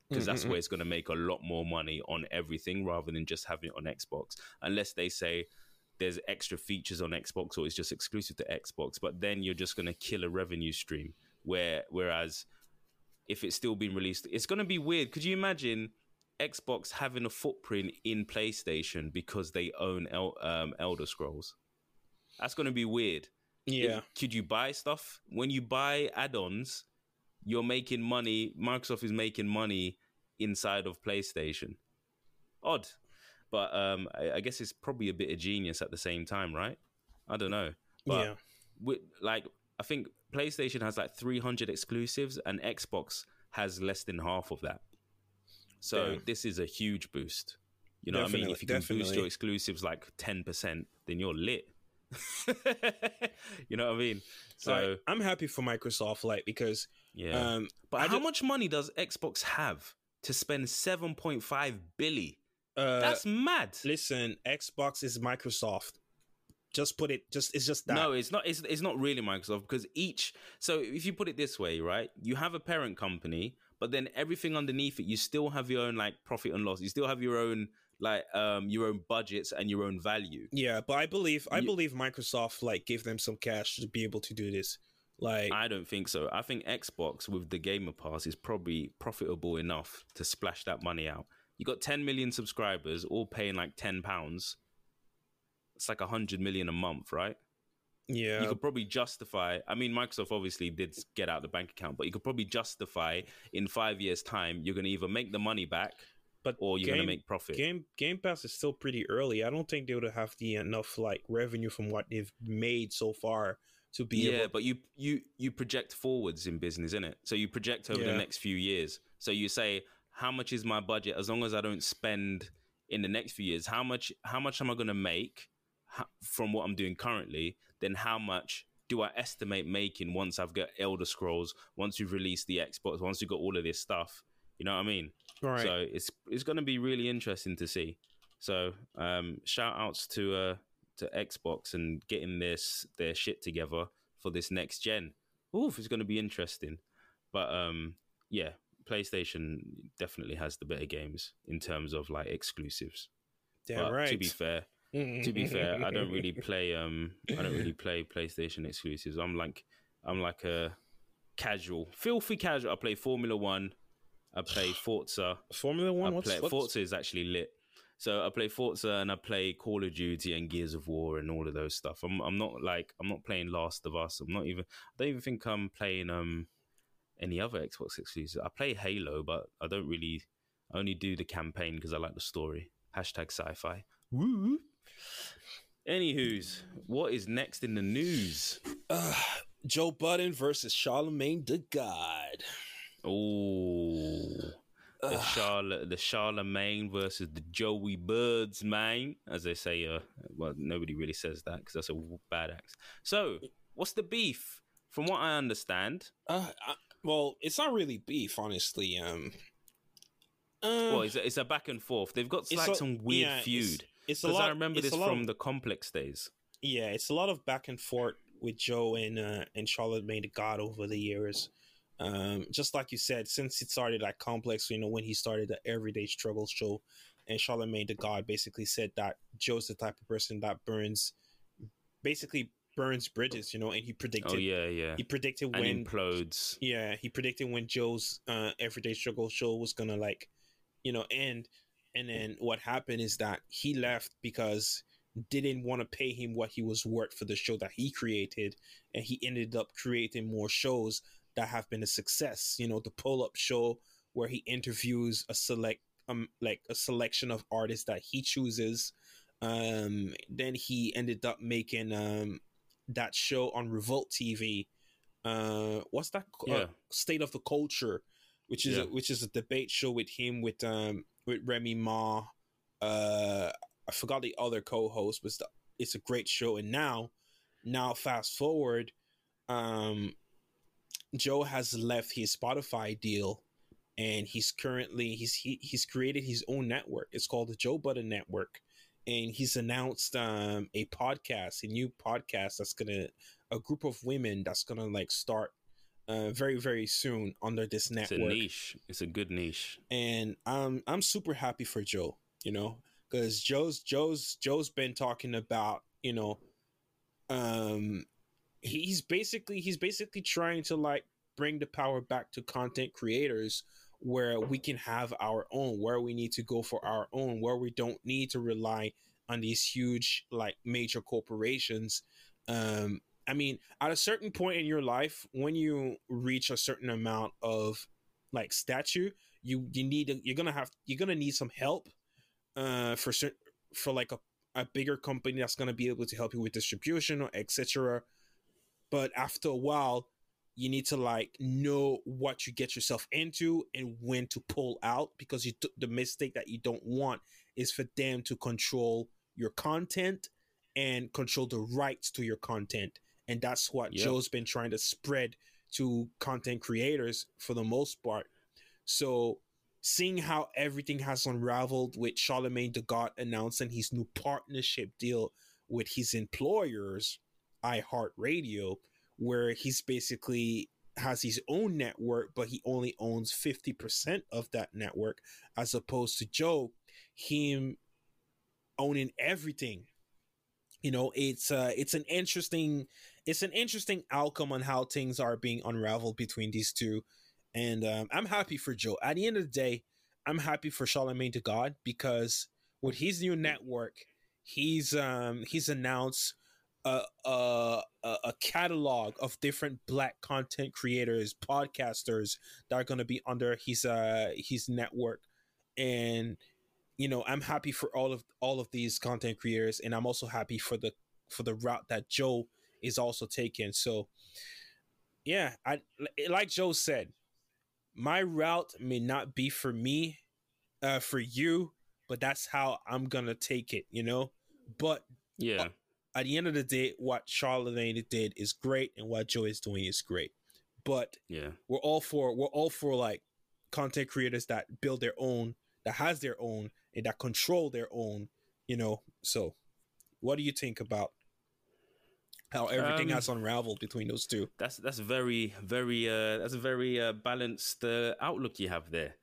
because that's Mm, mm, where it's going to make a lot more money on everything rather than just having it on Xbox. Unless they say there's extra features on Xbox or it's just exclusive to Xbox, but then you're just going to kill a revenue stream. Where whereas if it's still being released, it's going to be weird. Could you imagine Xbox having a footprint in PlayStation because they own El- um, Elder Scrolls? That's going to be weird. yeah, Could you buy stuff when you buy add-ons? You're making money. Microsoft is making money inside of PlayStation. Odd, but um, I, I guess it's probably a bit of genius at the same time, right? I don't know, but yeah. with, like I think PlayStation has like 300 exclusives and Xbox has less than half of that. So Yeah. this is a huge boost. You know what I mean? If you can boost your exclusives like 10%, then you're lit. [LAUGHS] you know what I mean? So So I'm happy for Microsoft, like because yeah. um, but how much money does Xbox have to spend 7.5 billion? uh, That's mad. listen, Xbox is Microsoft. Just put it. Just it's just that. No, it's not. It's it's not really Microsoft because each. So if you put it this way, right, you have a parent company, but then everything underneath it, you still have your own like profit and loss. You still have your own like um your own budgets and your own value. Yeah, but I believe I believe Microsoft like gave them some cash to be able to do this. Like I don't think so. I think Xbox with the Gamer Pass is probably profitable enough to splash that money out. You got 10 million subscribers, all paying like 10 pounds. It's like hundred million a month, right? yeah, you could probably justify i mean microsoft obviously did get out the bank account but you could probably justify in five years time you're going to either make the money back but or you're going to make profit Game Game Pass is still pretty early. I don't think they would have the enough like revenue from what they've made so far to be yeah able. but you you you project forwards in business isn't it so you project over Yeah. the next few years so you say how much is my budget as long as i don't spend in the next few years how much how much am i going to make from what i'm doing currently then how much do I estimate making once I've got Elder Scrolls, once we've released the Xbox, once we've got all of this stuff? You know what I mean? right. So it's it's going to be really interesting to see. So um, shout outs to uh, to Xbox and getting this their shit together for this next gen. Oof, it's going to be interesting. But um, yeah, PlayStation definitely has the better games in terms of like exclusives. Damn but right. To be fair, to be fair, I don't really [LAUGHS] play um I don't really play PlayStation exclusives. I'm like I'm like a casual, filthy casual. I play Formula One. I play Forza. Formula One. I play Forza is actually lit. So I play Forza and I play Call of Duty and Gears of War and all of those stuff. I'm I'm not like I'm not playing Last of Us. I'm not even I don't even think I'm playing um any other Xbox exclusive. I play Halo, but I don't really I only do the campaign because I like the story. Hashtag sci-fi. Woo. Anywho's, what is next in the news? Uh, Joe Budden versus Charlemagne the God. Oh, the. Charlotte, the Charlemagne versus the Joey Birds, man, as they say. Uh, well, nobody really says that because that's a bad act. So, what's the beef? From what I understand, Uh, I, well, it's not really beef, honestly. Um, uh, well, it's a, it's a back and forth. They've got like a- some weird yeah, feud. It's a Because lot. I remember this from of- the complex days. Yeah, it's a lot of back and forth with Joe and uh, and Charlotte the God over the years. Um, just like you said, since it started at Complex, you know, when he started the Everyday Struggle show, and Charlemagne the God basically said that Joe's the type of person that burns, basically burns bridges, you know, and he predicted, Oh yeah, yeah, he predicted and when, implodes. yeah, he predicted when Joe's uh, Everyday Struggle show was gonna like, you know, end. And then what happened is that he left because didn't want to pay him what he was worth for the show that he created, and he ended up creating more shows that have been a success. You know, the pull up show where he interviews a select um like a selection of artists that he chooses. Um, then he ended up making um that show on Revolt TV. Uh, what's that? Yeah. Uh, State of the Culture, which is Yeah. a, which is a debate show with him with um with Remy Ma. Uh, I forgot the other co-host, but it's a great show. And now, now fast forward, um, Joe has left his Spotify deal, and he's currently he's he, he's created his own network. It's called the Joe Budden Network, and he's announced um a podcast, a new podcast that's gonna a group of women that's gonna like start uh very very soon under this It's a network niche. It's a good niche. and I'm I'm super happy for Joe, you know, because Joe's Joe's Joe's been talking about, you know, um, he's basically he's basically trying to like bring the power back to content creators where we can have our own, where we need to go for our own, where we don't need to rely on these huge like major corporations. Um, I mean, at a certain point in your life, when you reach a certain amount of like statue, you you need you're gonna have you're gonna need some help uh for certain for like a, a bigger company that's gonna be able to help you with distribution or etc. But after a while, you need to like know what you get yourself into and when to pull out because you t- the mistake that you don't want is for them to control your content and control the rights to your content and that's what Yep. joe's been trying to spread to content creators for the most part so seeing how everything has unraveled with charlemagne the god announcing his new partnership deal with his employers iheartradio where he's basically has his own network, but he only owns 50% of that network, as opposed to Joe, him owning everything. You know, it's uh it's an interesting it's an interesting outcome on how things are being unraveled between these two. And um, I'm happy for Joe. At the end of the day, I'm happy for Charlemagne to God because with his new network, he's um he's announced a, a a catalog of different black content creators, podcasters that are going to be under his uh his network, and you know I'm happy for all of all of these content creators, and I'm also happy for the for the route that Joe is also taking. So yeah, I like Joe said, my route may not be for me, uh, for you, but that's how I'm gonna take it, you know. But Yeah. At the end of the day, what Charlemagne did is great, and what Joe is doing is great. But Yeah. we're all for we're all for like content creators that build their own, that has their own, and that control their own. You know. So, what do you think about how everything Um, has unraveled between those two? That's that's very very uh that's a very uh, balanced uh, outlook you have there.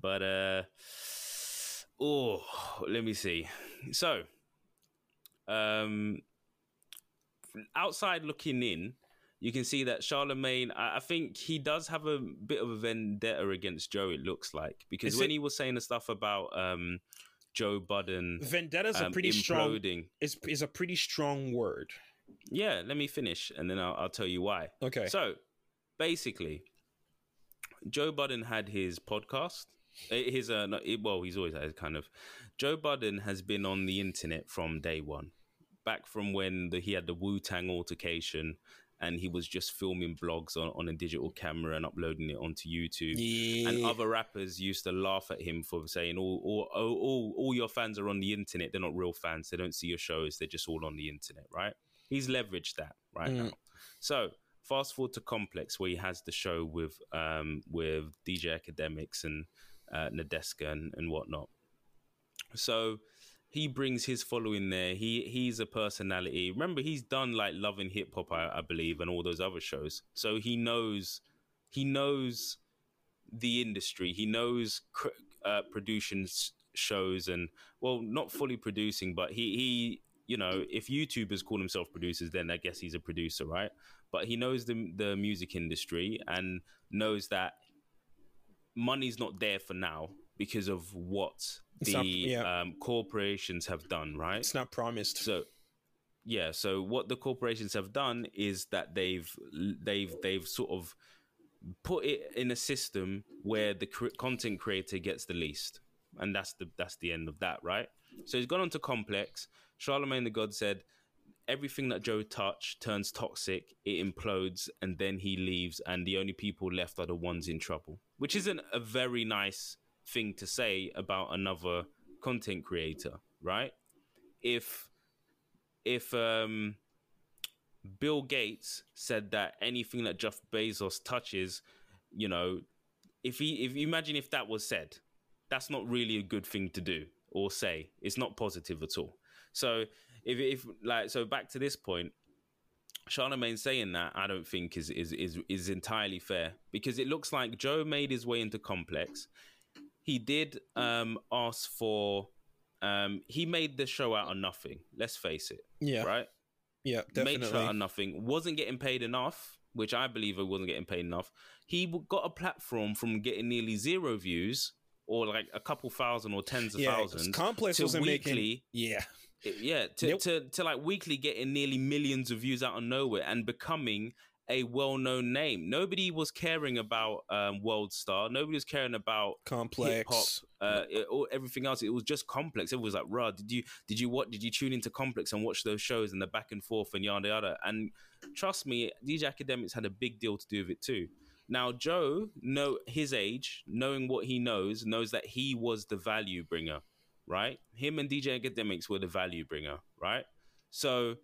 But uh oh, let me see. So, um outside looking in, you can see that Charlemagne, I, think he does have a bit of a vendetta against Joe, it looks like. Because Is when it- he was saying the stuff about um Joe Budden Vendetta's a um, pretty strong is is a pretty strong word. Yeah, let me finish and then I'll, I'll tell you why. Okay. So basically, Joe Budden had his podcast. Eh, His uh, no, it- well, he's always had kind of. Joe Budden has been on the internet from day one, back from when the, he had the Wu Tang altercation, and he was just filming blogs on, on a digital camera and uploading it onto YouTube. yeah. And other rappers used to laugh at him for saying, "All, all, all, all, all your fans are on the internet. They're not real fans. They don't see your shows. They're just all on the internet, right?" He's leveraged that right Mm. now. So fast forward to Complex, where he has the show with um with DJ Akademiks and uh, Nadeska and, and whatnot. So he brings his following there. He he's a personality. Remember, he's done like Love and Hip Hop, I, I believe, and all those other shows. So he knows he knows the industry. He knows cr- uh, shows and well, not fully producing, but he he you know if YouTubers call themselves producers, then I guess he's a producer, right? But he knows the the music industry and knows that money's not there for now because of what the not- yeah. um, corporations have done, right? it's not promised. So yeah, so what the corporations have done is that they've they've they've sort of put it in a system where the cr- content creator gets the least, and that's the that's the end of that, right? So he's gone on to Complex. Charlemagne the God said, everything that Joe touched turns toxic, it implodes, and then he leaves, and the only people left are the ones in trouble. Which isn't a very nice thing to say about another content creator, right? If if um Bill Gates said that anything that Jeff Bezos touches, you know, if he if you imagine if that was said, that's not really a good thing to do or say. It's not positive at all. So if if like so back to this point, Charlemagne saying that I don't think is is is is entirely fair because it looks like Joe made his way into complex. He did um ask for um he made the show out of nothing. Let's face it. Yeah. Right? Yeah, definitely. Made show out of nothing. Wasn't getting paid enough, which I believe it wasn't getting paid enough. He got a platform from getting nearly zero views or like a couple thousand or tens of yeah, thousands Complex wasn't weekly making. Yeah, yeah to, Yep. to to like weekly getting nearly millions of views out of nowhere and becoming a well-known name nobody was caring about um world star nobody was caring about Complex. hip hop uh it, or everything else it was just complex everyone was like rah did you did you what did you tune into complex and watch those shows and the back and forth and yada yada and trust me dj akademiks had a big deal to do with it too now joe know his age knowing what he knows knows that he was the value bringer right? Him and DJ Akademiks were the value bringer, right? So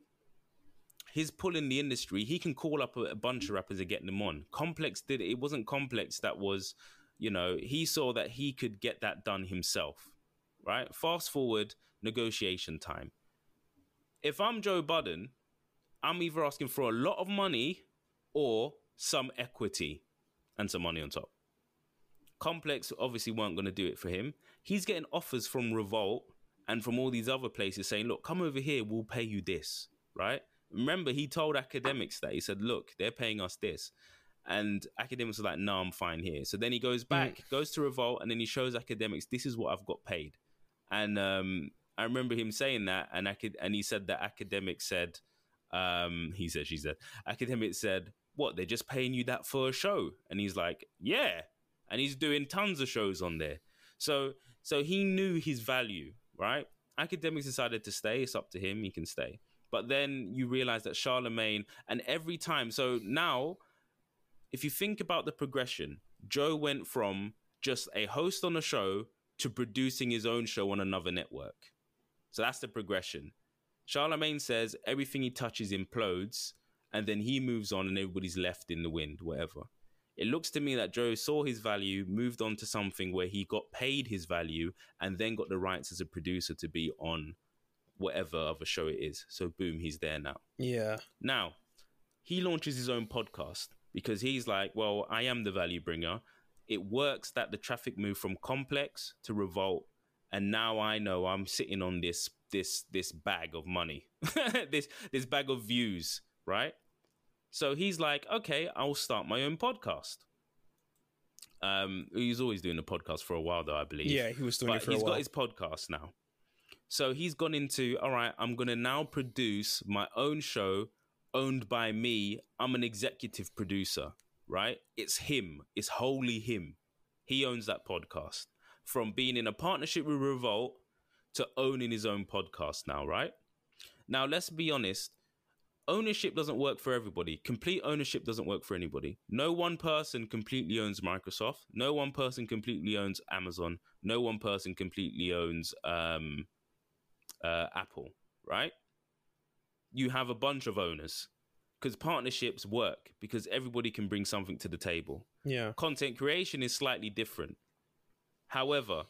his pull in the industry, he can call up a, a bunch of rappers and get them on. Complex did it. It wasn't Complex that was, you know, he saw that he could get that done himself, right? Fast forward, negotiation time. If I'm Joe Budden, I'm either asking for a lot of money or some equity and some money on top. Complex obviously weren't going to do it for him. He's getting offers from Revolt and from all these other places saying, look, come over here, we'll pay you this, right? Remember, he told akademiks that. He said, look, they're paying us this. And akademiks are like, no, I'm fine here. So then he goes back, goes to Revolt, and then he shows akademiks, this is what I've got paid. And um, I remember him saying that, and, acad- and he said that akademiks said, um, he said, she said, akademiks said, what, they're just paying you that for a show? And he's like, yeah. And he's doing tons of shows on there. So so he knew his value, right? Akademiks decided to stay. It's up to him. He can stay. But then you realize that Charlemagne, and every time, so now, if you think about the progression, Joe went from just a host on a show to producing his own show on another network. So that's the progression. Charlemagne says everything he touches implodes, and then he moves on, and everybody's left in the wind, whatever. It looks to me that Joe saw his value, moved on to something where he got paid his value, and then got the rights as a producer to be on whatever other show it is. So boom, he's there now. Yeah. Now, he launches his own podcast because he's like, well, I am the value bringer. It works that the traffic moved from complex to revolt, and now I know I'm sitting on this this this bag of money, [LAUGHS] this this bag of views, right? So he's like, okay, I'll start my own podcast. Um, he's always doing a podcast for a while, though I believe. Yeah, he was doing but it for a while. got his podcast now. So he's gone into, all right, I'm going to now produce my own show owned by me. I'm an executive producer, right? It's him, it's wholly him. He owns that podcast. From being in a partnership with Revolt to owning his own podcast now, right? Now, let's be honest. Ownership doesn't work for everybody. Complete ownership doesn't work for anybody. No one person completely owns Microsoft. No one person completely owns Amazon. No one person completely owns um, uh, Apple, right? You have a bunch of owners because partnerships work because everybody can bring something to the table. Yeah. Content creation is slightly different. However,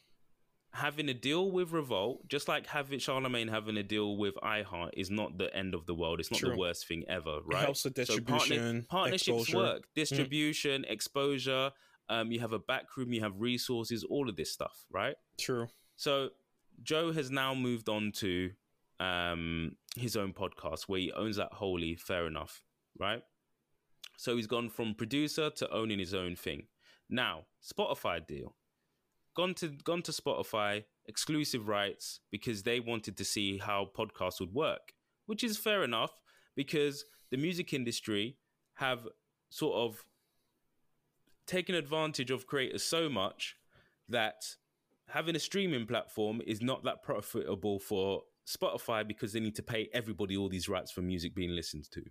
having a deal with Revolt, just like having Charlemagne having a deal with iHeart, is not the end of the world. It's not True. the worst thing ever, right? helps with So partner- distribution, partnerships exposure. work. Distribution, exposure. Um, you have a back room, you have resources, all of this stuff, right? True. So Joe has now moved on to um, his own podcast where he owns that wholly. Fair enough, right? So he's gone from producer to owning his own thing. Now Spotify deal, gone to gone to Spotify exclusive rights because they wanted to see how podcasts would work, which is fair enough because the music industry have sort of taken advantage of creators so much that having a streaming platform is not that profitable for Spotify because they need to pay everybody all these rights for music being listened to.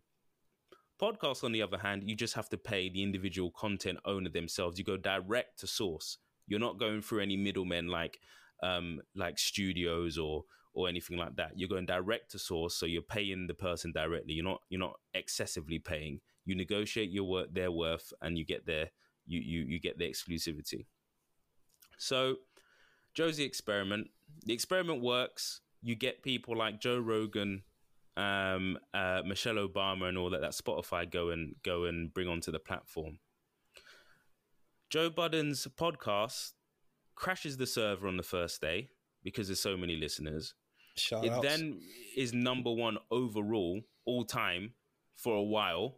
Podcasts, on the other hand, you just have to pay the individual content owner themselves. You go direct to source. You're not going through any middlemen like um, like studios or or anything like that. You're going direct to source, so you're paying the person directly. You're not you're not excessively paying. You negotiate your work their worth, and you get their you you you get the exclusivity. So, Josie experiment. The experiment works. You get people like Joe Rogan, um, uh, Michelle Obama, and all that. That Spotify go and go and bring onto the platform. Joe Budden's podcast crashes the server on the first day because there's so many listeners. Shout it outs. then is number one overall all time for a while.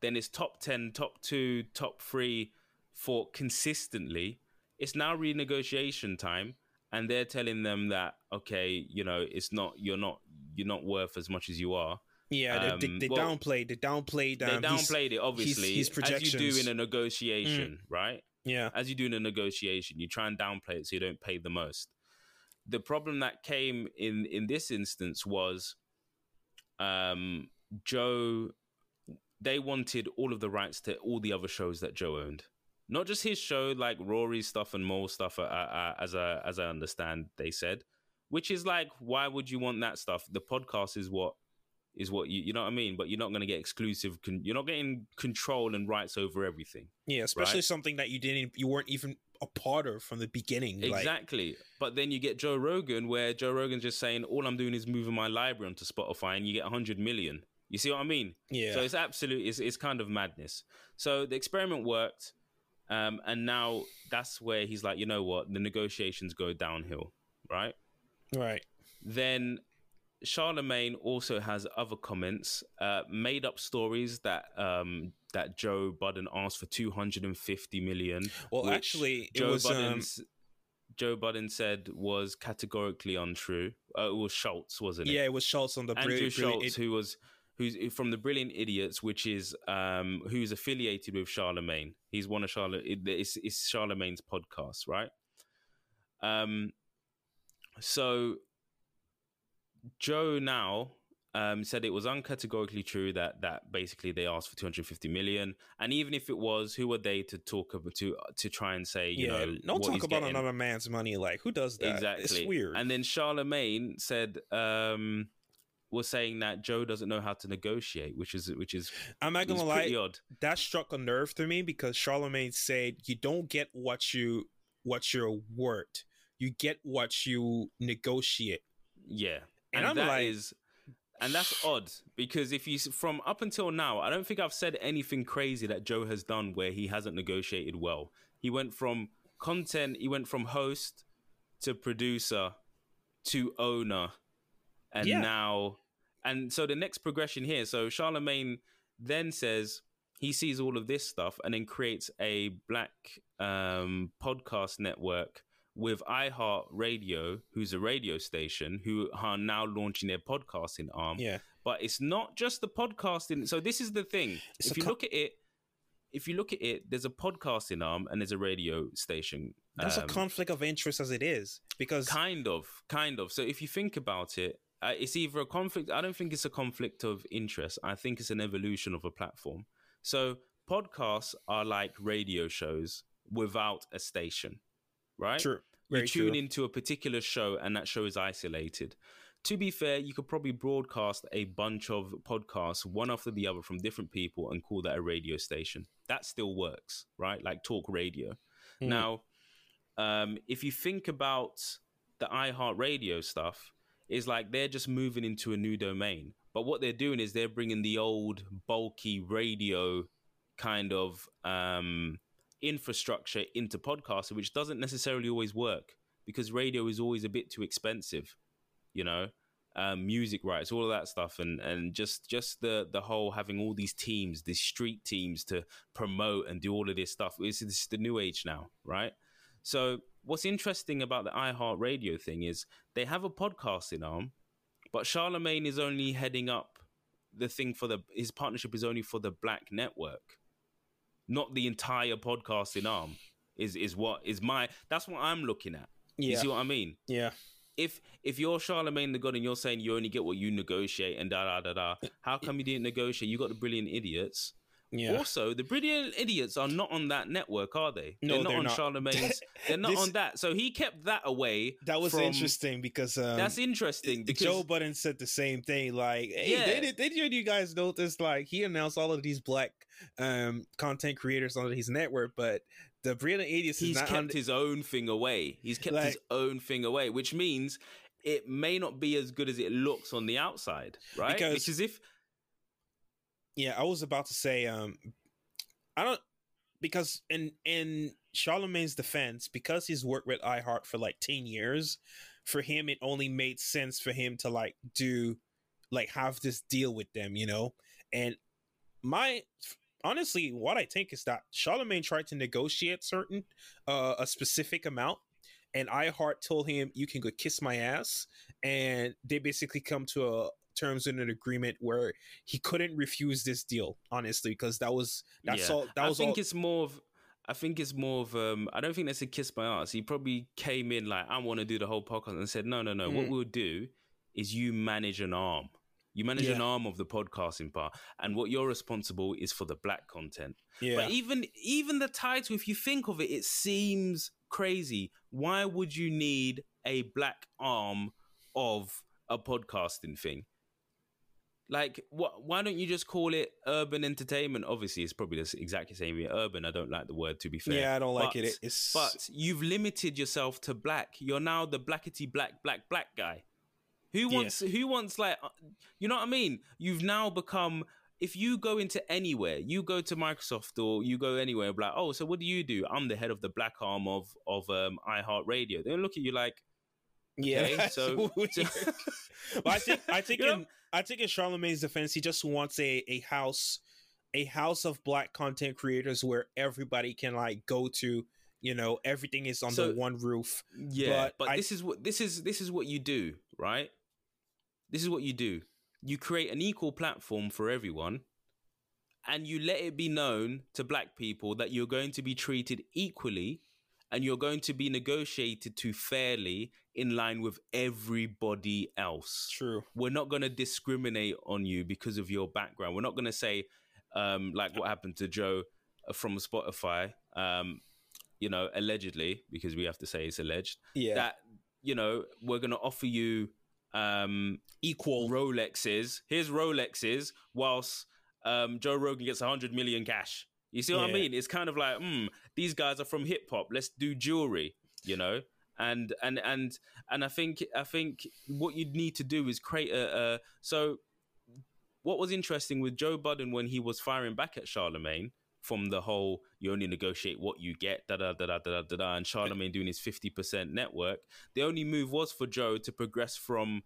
Then it's top 10, top two, top three for consistently. It's now renegotiation time, and they're telling them that okay, you know, it's not you're not you're not worth as much as you are. yeah, they, um, they, they well, downplayed. They downplayed. They Um, his- downplayed it obviously his as you do. Mm. in a negotiation, right? yeah, as you do in a negotiation, you try and downplay it so you don't pay the most. The problem that came in in this instance was, um, Joe. They wanted all of the rights to all the other shows that Joe owned, not just his show, like Rory's stuff and Mal's stuff. Uh, uh, as I as I understand, they said, which is like, why would you want that stuff? The podcast is what is what you you know what I mean. But you're not going to get exclusive. Con- you're not getting control and rights over everything. yeah. Especially Right. something that you didn't, you weren't even a part of from the beginning. Like, Exactly. but then you get Joe Rogan, where Joe Rogan's just saying, all I'm doing is moving my library onto Spotify, and you get 100 million. You see what I mean? yeah, So it's absolute, it's, it's kind of madness. So the experiment worked. Um, and now that's where he's like, you know what? The negotiations go downhill, right? right. Then Charlemagne also has other comments, uh, made up stories that um, that Joe Budden asked for 250 million. Well, actually, it Joe was um, Joe Budden said was categorically untrue. Uh, it was Schulz, wasn't it? yeah, it was Schulz on the Andrew brilliant, Schulz, who was who's from the Brilliant Idiots, which is um, who's affiliated with Charlemagne. He's one of Charlotte. It's, it's Charlemagne's podcast, right? Um, so Joe now um, said it was uncategorically true that that basically they asked for 250 million, and even if it was, who are they to talk about to to try and say you yeah, know don't talk about getting? another man's money. Like, who does that? Exactly. It's weird. And then Charlemagne said um was saying that Joe doesn't know how to negotiate, which is which is I'm not gonna lie, odd. that struck a nerve to me because Charlemagne said you don't get what you what you're worth. You get what you negotiate. Yeah. And And, I'm that like- is- and that's odd because if you from up until now, I don't think I've said anything crazy that Joe has done where he hasn't negotiated well. He went from content, he went from host to producer to owner, and Yeah. now, and so the next progression here. So Charlemagne then says he sees all of this stuff and then creates a black um, podcast network with iHeart Radio, who's a radio station, who are now launching their podcasting arm. Yeah. But it's not just the podcasting. So this is the thing. It's if you co- look at it, if you look at it, there's a podcasting arm and there's a radio station. That's a Um, conflict of interest as it is because Kind of, kind of. So if you think about it, uh, it's either a conflict. I don't think it's a conflict of interest. I think it's an evolution of a platform. So podcasts are like radio shows without a station, right? true. You Very tune true. into a particular show and that show is isolated. To be fair, you could probably broadcast a bunch of podcasts one after the other from different people and call that a radio station. That still works, right? Like talk radio. Mm. Now, um, if you think about the iHeartRadio stuff, it's like they're just moving into a new domain. But what they're doing is they're bringing the old bulky radio kind of um, infrastructure into podcasting, which doesn't necessarily always work because radio is always a bit too expensive, you know. Um, music rights, all of that stuff, and and just just the the whole having all these teams, these street teams to promote and do all of this stuff. It's, it's the new age now, right? So what's interesting about the iHeart Radio thing is they have a podcasting arm, but Charlemagne is only heading up the thing for the his partnership is only for the Black Network. not the entire podcasting arm. Is is what is my that's what I'm looking at. Yeah. You see what I mean? Yeah. If if you're Charlemagne the God and you're saying you only get what you negotiate and da da da da, how come you didn't negotiate? You got the brilliant idiots. Yeah. Also, the brilliant idiots are not on that network, are they? No, they're not they're on not. [LAUGHS] Charlemagne's. They're not This- on that. So he kept that away. that was from- interesting because um, That's interesting because Joe Budden said the same thing. Like, hey, Yeah. did, did you guys notice? Like, he announced all of these black um content creators on his network, but the brilliant idiots is he's kept on. his own thing away. He's kept his own thing away, which means it may not be as good as it looks on the outside, right? Because- because if yeah, I was about to say, um, I don't because in in Charlamagne's defense, because he's worked with iHeart for like ten years, for him it only made sense for him to like do like have this deal with them, you know. And my honestly, what I think is that Charlamagne tried to negotiate certain uh, a specific amount, and iHeart told him you can go kiss my ass, and they basically come to a terms in an agreement where he couldn't refuse this deal honestly because that was that's Yeah. all that was I think all it's more of I think it's more of um I don't think that's a kiss by ass. He probably came in like I want to do the whole podcast and said no no no what Mm. we'll do is you manage an arm. You manage an arm of the podcasting part and what you're responsible is for the black content. yeah But even even the title if you think of it it seems crazy. Why would you need a black arm of a podcasting thing? Like, what? Why don't you just call it urban entertainment? Obviously, it's probably the exactly same. Urban. I don't like the word. To be fair, yeah I don't like But- it it's But you've limited yourself to black. You're now the blackety black black black guy. Who Yeah. wants? Who wants like? uh, You know what I mean? You've now become. If you go into anywhere, you go to Microsoft or you go anywhere, like, oh, so what do you do? I'm the head of the black arm of of um, iHeartRadio. They look at you like, yeah okay, so- [LAUGHS] so- but [LAUGHS] I think I think in I think in Charlamagne's defense, he just wants a a house a house of black content creators where everybody can like go to. You know, everything is under So- one roof. Yeah, But but, I- this is what this is this is what you do, right? This is what you do. You create an equal platform for everyone and you let it be known to black people that you're going to be treated equally and you're going to be negotiated to fairly in line with everybody else. True. We're not going to discriminate on you because of your background. We're not going to say um, like what happened to Joe uh, from Spotify um, you know, allegedly, because we have to say it's alleged, Yeah. that, you know, we're going to offer you um, Equal. Rolexes. Here's Rolexes, whilst um, Joe Rogan gets 100 million cash. You see what I mean? It's kind of like, hmm, these guys are from hip hop. Let's do jewelry, you know? And and and and I think I think what you'd need to do is create a, a so what was interesting with Joe Budden when he was firing back at Charlamagne from the whole you only negotiate what you get, da da da da da da da, and Charlamagne doing his fifty percent network. The only move was for Joe to progress from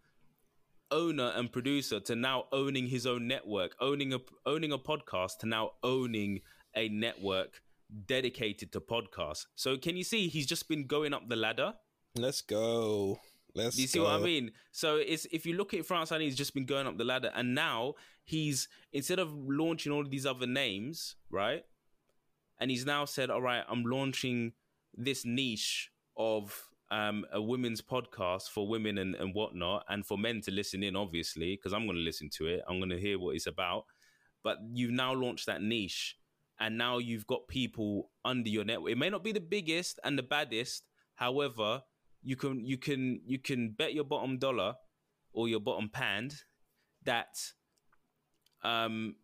owner and producer to now owning his own network, owning a owning a podcast to now owning a network dedicated to podcasts. So can you see he's just been going up the ladder? Let's go. Let's Do you see go. what I mean? So it's if you look at France, and he's just been going up the ladder, and now he's instead of launching all of these other names, right? And he's now said, "All right, I'm launching this niche of um, a women's podcast for women and, and whatnot, and for men to listen in, obviously, because I'm going to listen to it. I'm going to hear what it's about. But you've now launched that niche, and now you've got people under your network. It may not be the biggest and the baddest, however, you can you can you can bet your bottom dollar or your bottom pound that um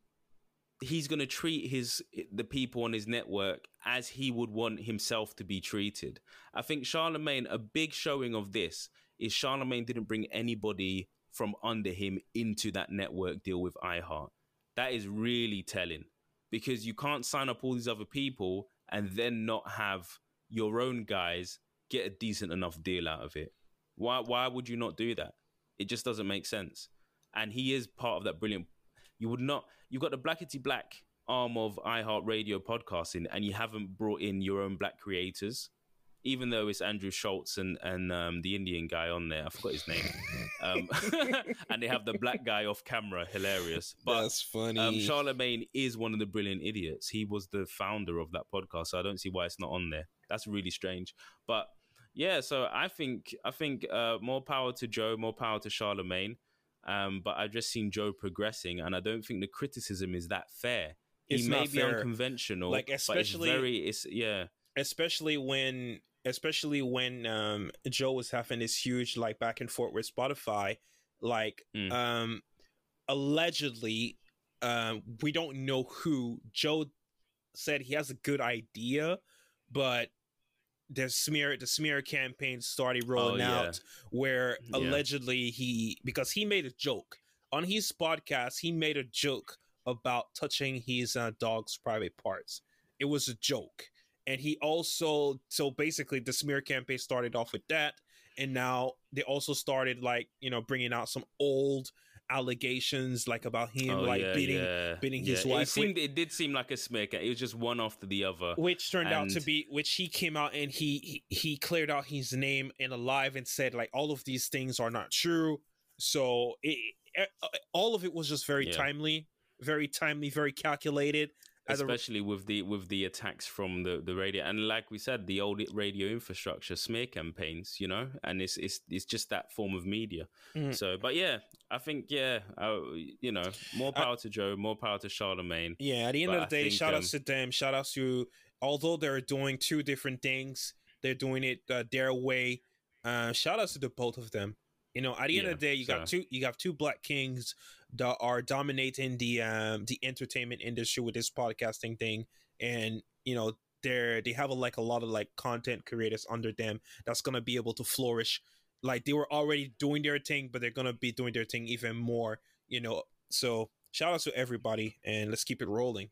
he's going to treat his the people on his network as he would want himself to be treated. I think Charlamagne a big showing of this is Charlamagne didn't bring anybody from under him into that network deal with iHeart. That is really telling because you can't sign up all these other people and then not have your own guys get a decent enough deal out of it. Why why would you not do that? It just doesn't make sense. And he is part of that brilliant you would not you've got the blackety black arm of iHeartRadio podcasting and you haven't brought in your own black creators even though it's Andrew Schulz and and um, the Indian guy on there, I forgot his name, um, [LAUGHS] and they have the black guy off camera, hilarious. But That's funny. um, Charlamagne is one of the brilliant idiots. He was the founder of that podcast, so I don't see why it's not on there. That's really strange. But yeah, so I think I think uh, more power to Joe, more power to Charlamagne. Um, but I've just seen Joe progressing, and I don't think the criticism is that fair. It's he may be fair. unconventional, Like, but it's especially- very, it's yeah, especially when especially when um Joe was having this huge like back and forth with Spotify like Mm. um allegedly um we don't know who Joe said he has a good idea but the smear the smear campaign started rolling Oh, yeah. out where Yeah. allegedly he because he made a joke on his podcast he made a joke about touching his uh, dog's private parts it was a joke and he also so basically the smear campaign started off with that and now they also started like you know bringing out some old allegations like about him oh, like yeah, beating yeah, beating yeah. his It wife seemed, it did seem like a smear. It was just one after the other. which turned out to be which he came out and he, he he cleared out his name and alive and said like all of these things are not true so it, it- all of it was just very timely very timely very calculated As a- especially with the with the attacks from the the radio and like we said the old radio infrastructure smear campaigns you know and it's it's it's just that form of media Mhm. so but yeah i think yeah uh, you know more I- power to joe more power to charlamagne Yeah, at the end But of the day, think, shout outs um, to them. Shout outs to although they're doing two different things, they're doing it uh, their way. Uh, shout outs to the both of them. You know, at the end Yeah, of the day, you got two you got two black kings that are dominating the um the entertainment industry with this podcasting thing, and you know they're they have a, like a lot of like content creators under them that's gonna be able to flourish. Like they were already doing their thing, but they're gonna be doing their thing even more. You know, so shout out to everybody, and let's keep it rolling.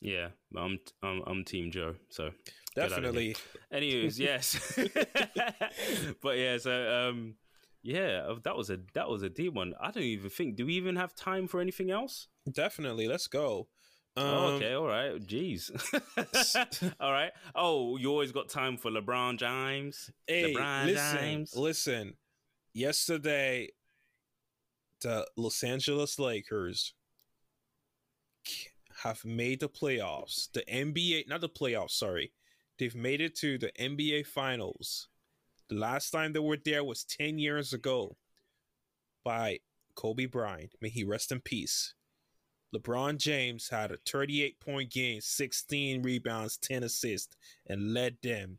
yeah i'm i'm, I'm team joe so Get out of. Definitely. Anyways, yes. [LAUGHS] but yeah, so um yeah, uh, that was a that was a deep one. I don't even think do we even have time for anything else? Definitely. Let's go. Um, oh, okay, all right. Jeez. [LAUGHS] all right. Oh, you always got time for LeBron James. Hey, LeBron listen, James. listen. Yesterday, the Los Angeles Lakers have made the playoffs. The NBA, not the playoffs, sorry. They've made it to the NBA Finals. The last time they were there was 10 years ago by Kobe Bryant. May he rest in peace. LeBron James had a 38 point game, 16 rebounds, 10 assists, and led them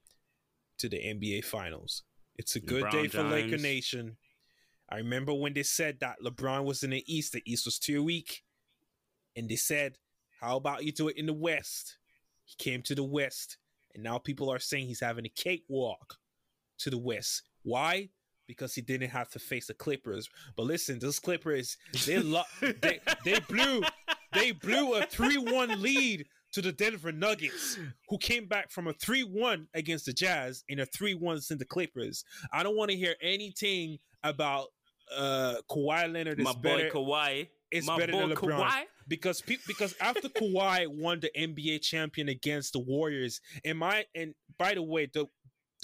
to the NBA Finals. It's a good LeBron day for Laker James. Nation. I remember when they said that LeBron was in the East, the East was too weak. And they said, How about you do it in the West? He came to the West, and now people are saying he's having a cakewalk to the West. Why? Because he didn't have to face the Clippers. But listen, those Clippers, they lo- [LAUGHS] they they blew they blew a 3-1 lead to the Denver Nuggets, who came back from a 3-1 against the Jazz and a 3-1 in the Clippers. I don't want to hear anything about uh Kawhi Leonard is My boy better Kawhi. it's My better boy than LeBron Kawhi. because pe- because after Kawhi won the NBA champion against the Warriors, and my and by the way, the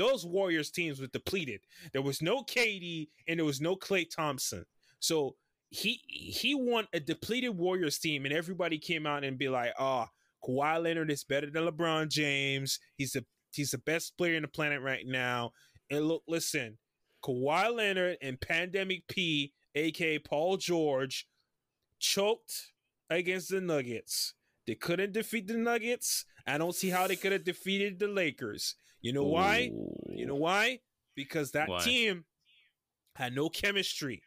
those Warriors teams were depleted. There was no KD and there was no Klay Thompson. So he he won a depleted Warriors team, and everybody came out and be like, "Ah, Kawhi Leonard is better than LeBron James. He's the he's the best player in the planet right now." And look, listen, Kawhi Leonard and Pandemic P, aka Paul George, choked against the Nuggets. They couldn't defeat the Nuggets. I don't see how they could have defeated the Lakers. You know why? You know oh. why? Because that Why? team had no chemistry.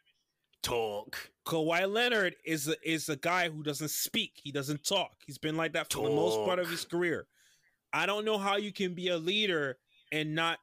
talk. Kawhi Leonard is a, is a guy who doesn't speak. He doesn't talk. He's been like that for the most part of his career. I don't know how you can be a leader and not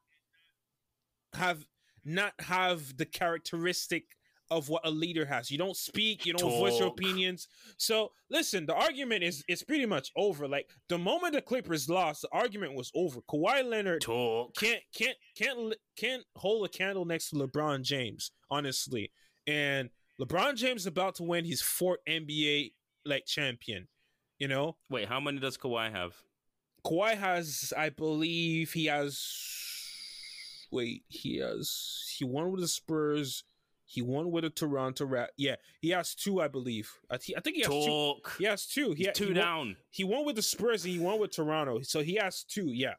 have not have the characteristic of what a leader has. You don't speak, you don't voice your opinions. So listen, the argument is is pretty much over. Like the moment the Clippers lost, the argument was over. Kawhi Leonard Talk. can't can't can't can't hold a candle next to LeBron James, honestly. And LeBron James is about to win his fourth NBA like champion. You know, Wait, how many does Kawhi have? Kawhi has, I believe, he has wait, he has he won with the Spurs. He won with the Toronto Rap. Yeah, he has two, I believe. I, th- I think he has two. Talk. He has two. He, two he won- down. he won with the Spurs and he won with Toronto. So he has two, yeah.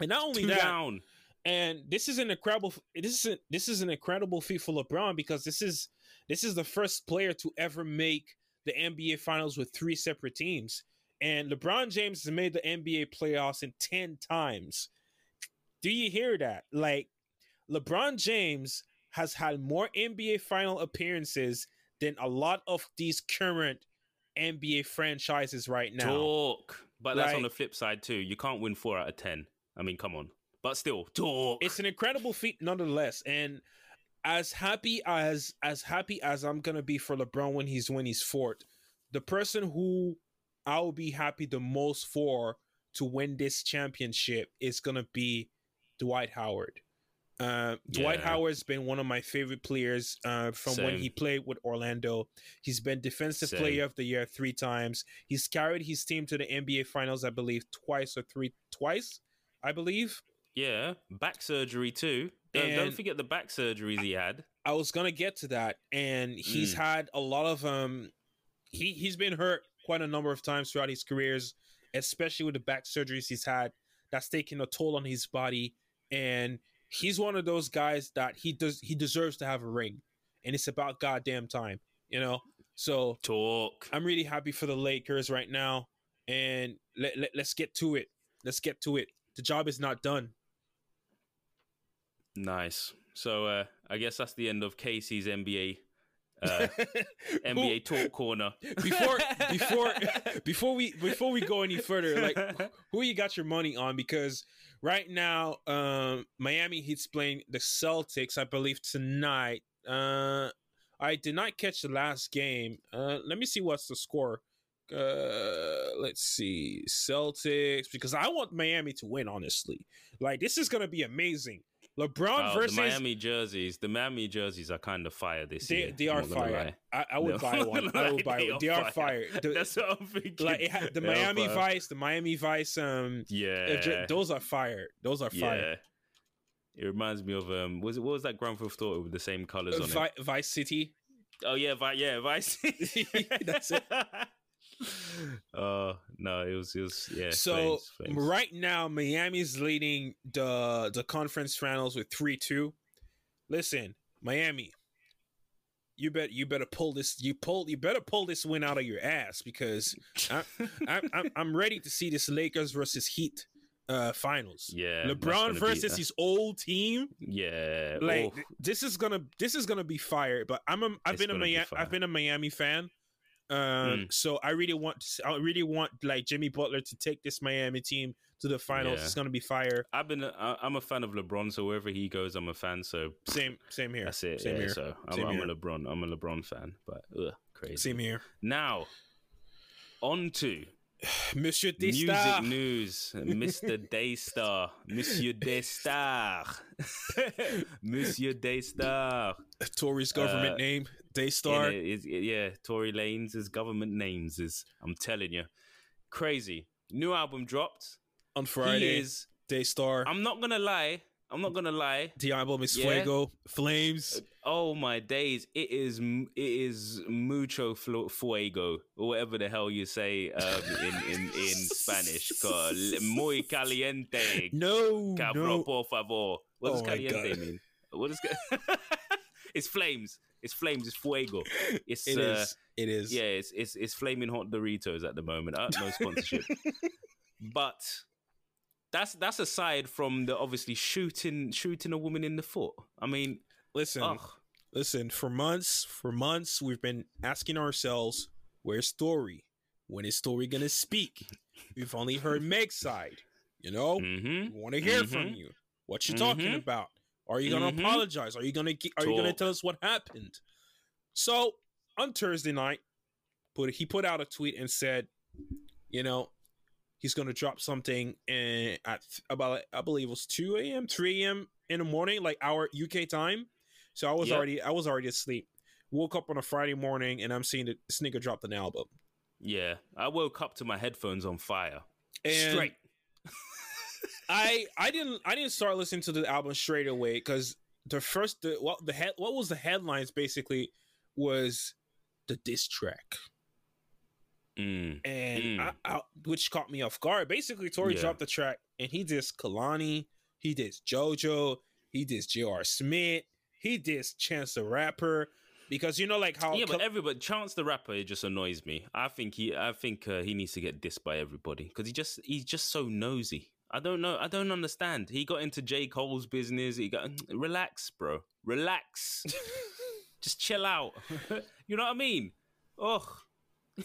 And not only Two that, down. and this is an incredible this is a, this is an incredible feat for LeBron because this is this is the first player to ever make the NBA finals with three separate teams. And LeBron James has made the NBA playoffs in 10 times. Do you hear that? Like LeBron James has had more NBA final appearances than a lot of these current NBA franchises right now. Talk. But that's on the flip side too. You can't win four out of ten. I mean, come on. But still, talk. it's an incredible feat nonetheless and as happy as as happy as i'm gonna be for lebron when he's when he's fourth the person who i'll be happy the most for to win this championship is gonna be dwight howard uh, Dwight Yeah. Howard's been one of my favorite players uh, from when he played with Orlando. He's been Defensive Same. Player of the Year three times. He's carried his team to the NBA Finals, I believe, twice or three, twice, I believe. yeah. Back surgery too. Don't, don't forget the back surgeries he had. I was gonna get to that, and he's Mm. had a lot of um, he he's been hurt quite a number of times throughout his careers, especially with the back surgeries he's had. That's taking a toll on his body, and he's one of those guys that he does he deserves to have a ring, and it's about goddamn time, you know. So Talk. I'm really happy for the Lakers right now, and let, let let's get to it. Let's get to it. The job is not done. Nice. So uh, I guess that's the end of Casey's NBA uh, [LAUGHS] NBA talk corner. before [LAUGHS] before before we before we go any further like who you got your money on because right now um miami heat's playing the celtics i believe tonight. Uh i did not catch the last game. Uh let me see what's the score. Uh let's see. Celtics because i want miami to win honestly. Like this is gonna be amazing lebron Oh, versus Miami jerseys. The Miami jerseys are kind of fire this they, year. they are fire. I, I would No, buy [LAUGHS] one i would buy one they are fire The- That's what I'm thinking. like it had, the They Miami. Vice, the Miami Vice, um, Yeah. those are fire. Those are fire. Yeah. It reminds me of um was it what was that Grand Theft Auto with the same colors Uh, on Vi- Vice City. Oh yeah, Vi- yeah, Vice. [LAUGHS] That's it. [LAUGHS] Oh no, it was it was yeah. so flames, flames. right now, Miami's leading the the conference finals with three two. Listen, Miami, you bet you better pull this. You pull you better pull this win out of your ass because I, I, I'm I'm ready to see this Lakers versus Heat uh finals. Yeah, LeBron be- versus his old team. Yeah. like oh, this is gonna this is gonna be fire. But I'm a I've It's been a be Miami fire. I've been a Miami fan. Um, Mm. so I really want to, I really want like Jimmy Butler to take this Miami team to the finals. Yeah. It's gonna be fire. I've been I- I'm a fan of LeBron, so wherever he goes, I'm a fan. So Same same here. that's it. Same yeah, here. so I'm, I'm here. a LeBron. I'm a LeBron fan. But ugh, crazy. Same here. Now, on to [SIGHS] Monsieur music news, Mr. Daystar, Monsieur Daystar, [LAUGHS] Monsieur Daystar. Tory's government Uh, name. Daystar. Yeah, is- yeah, Tory Lanez' his government names is. I'm telling you, crazy. New album dropped. on Friday. He is. Daystar. I'm not gonna lie. I'm not gonna lie. the album is Yeah. Fuego. Flames. Oh my days! It is it is mucho fuego or whatever the hell you say um, in in in [LAUGHS] Spanish. Muy caliente. No. Cabro, no. por favor. What does Oh caliente mean? What is? ca- [LAUGHS] it's flames. It's flames. It's fuego. It's It uh, is. It is. yeah. It's it's it's flaming hot Doritos at the moment. Uh, no sponsorship. [LAUGHS] but that's that's aside from the obviously shooting shooting a woman in the foot. I mean, Listen. ugh. Listen, for months, for months, we've been asking ourselves, where's Tory? When is Tory gonna speak? We've only heard Meg's side. You know, hmm we want to hear from Mhm. you. What you talking Mhm. about? Are you gonna Mhm. apologize? Are you gonna gi- Are you gonna tell us what happened? So on Thursday night, put he put out a tweet and said, you know, he's gonna drop something in, at about I believe it was two a.m., three a.m. in the morning, like our UK time. So I was Yep. already I was already asleep. Woke up on a Friday morning and I'm seeing this nigga dropped an album. Yeah, I woke up to my headphones on fire. And Straight. [LAUGHS] I I didn't I didn't start listening to the album straight away because the first the what the head what was the headlines basically was the diss track. Mm. and Mm. I, I, which caught me off guard. Basically, Tory Yeah. dropped the track, and he did Kehlani, he did JoJo, he did J.R. Smith, he did Chance the Rapper, because you know, like how yeah, but everybody, Chance the rapper, it just annoys me. I think he, I think uh, he needs to get dissed by everybody because he just, he's just so nosy. I don't know. I don't understand. He got into J Cole's business. He got [CLEARS THROAT] relax, bro. Relax. [LAUGHS] just chill out. [LAUGHS] you know what I mean? Ugh. [LAUGHS]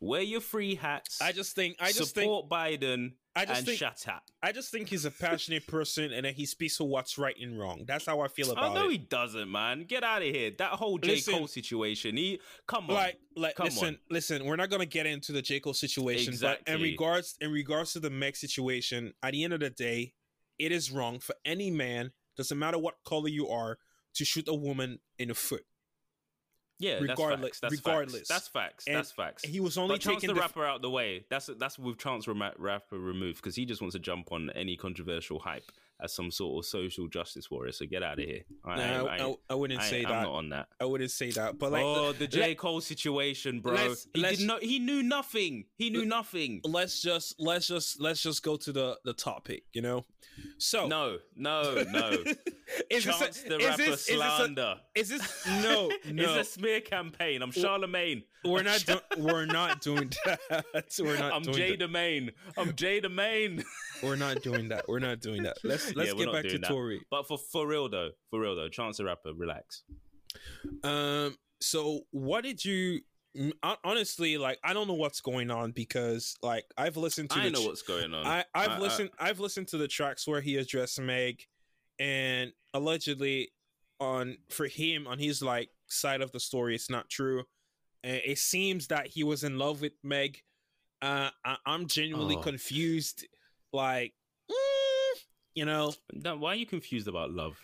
Wear your free hats. I just think I just think support Biden I just and think shut up. I just think he's a passionate [LAUGHS] person, and that he speaks for what's right and wrong. That's how I feel about I about know it. he doesn't, man. Get out of here. That whole J Listen. Cole situation. He come on. like like Come listen on. listen we're not gonna get into the J. Cole situation but in regards in regards to the Meg situation at the end of the day it is wrong for any man doesn't matter what color you are to shoot a woman in the foot yeah, regardless- That's facts. That's regardless. Facts. That's facts. And That's facts. he was only but taking the the rapper out the way. That's that's with Chance rapper removed because he just wants to jump on any controversial hype as some sort of social justice warrior. So get out of here. I, Nah, I, I, I, wouldn't say I'm that not on that. I wouldn't say that but like oh, the J let- Cole situation, bro. let's- he let's- did not. He knew nothing. He knew nothing. let's just let's just let's just go to the the topic you know so No, no, no. [LAUGHS] is this, Chance a, the is, rapper this, is, this a, slander. Is this no [LAUGHS] no It's a smear campaign. I'm Charlamagne. we're not do, we're not doing [LAUGHS] that we're not I'm doing Jay. Domain. I'm Jay Domain. [LAUGHS] We're not doing that. We're not doing that. Let's let's Yeah, get back to that. Tory. But for for real though, for real though, Chance the Rapper, relax. Um. So, what did you? Honestly, like I don't know what's going on because like I've listened to I know tr- what's going on. I I've I- I- listened I've listened to the tracks where he addressed Meg, and allegedly on for him on his like side of the story, it's not true. And it seems that he was in love with Meg. Uh, I, I'm genuinely Oh. confused. Like, mm, you know, No, why are you confused about love?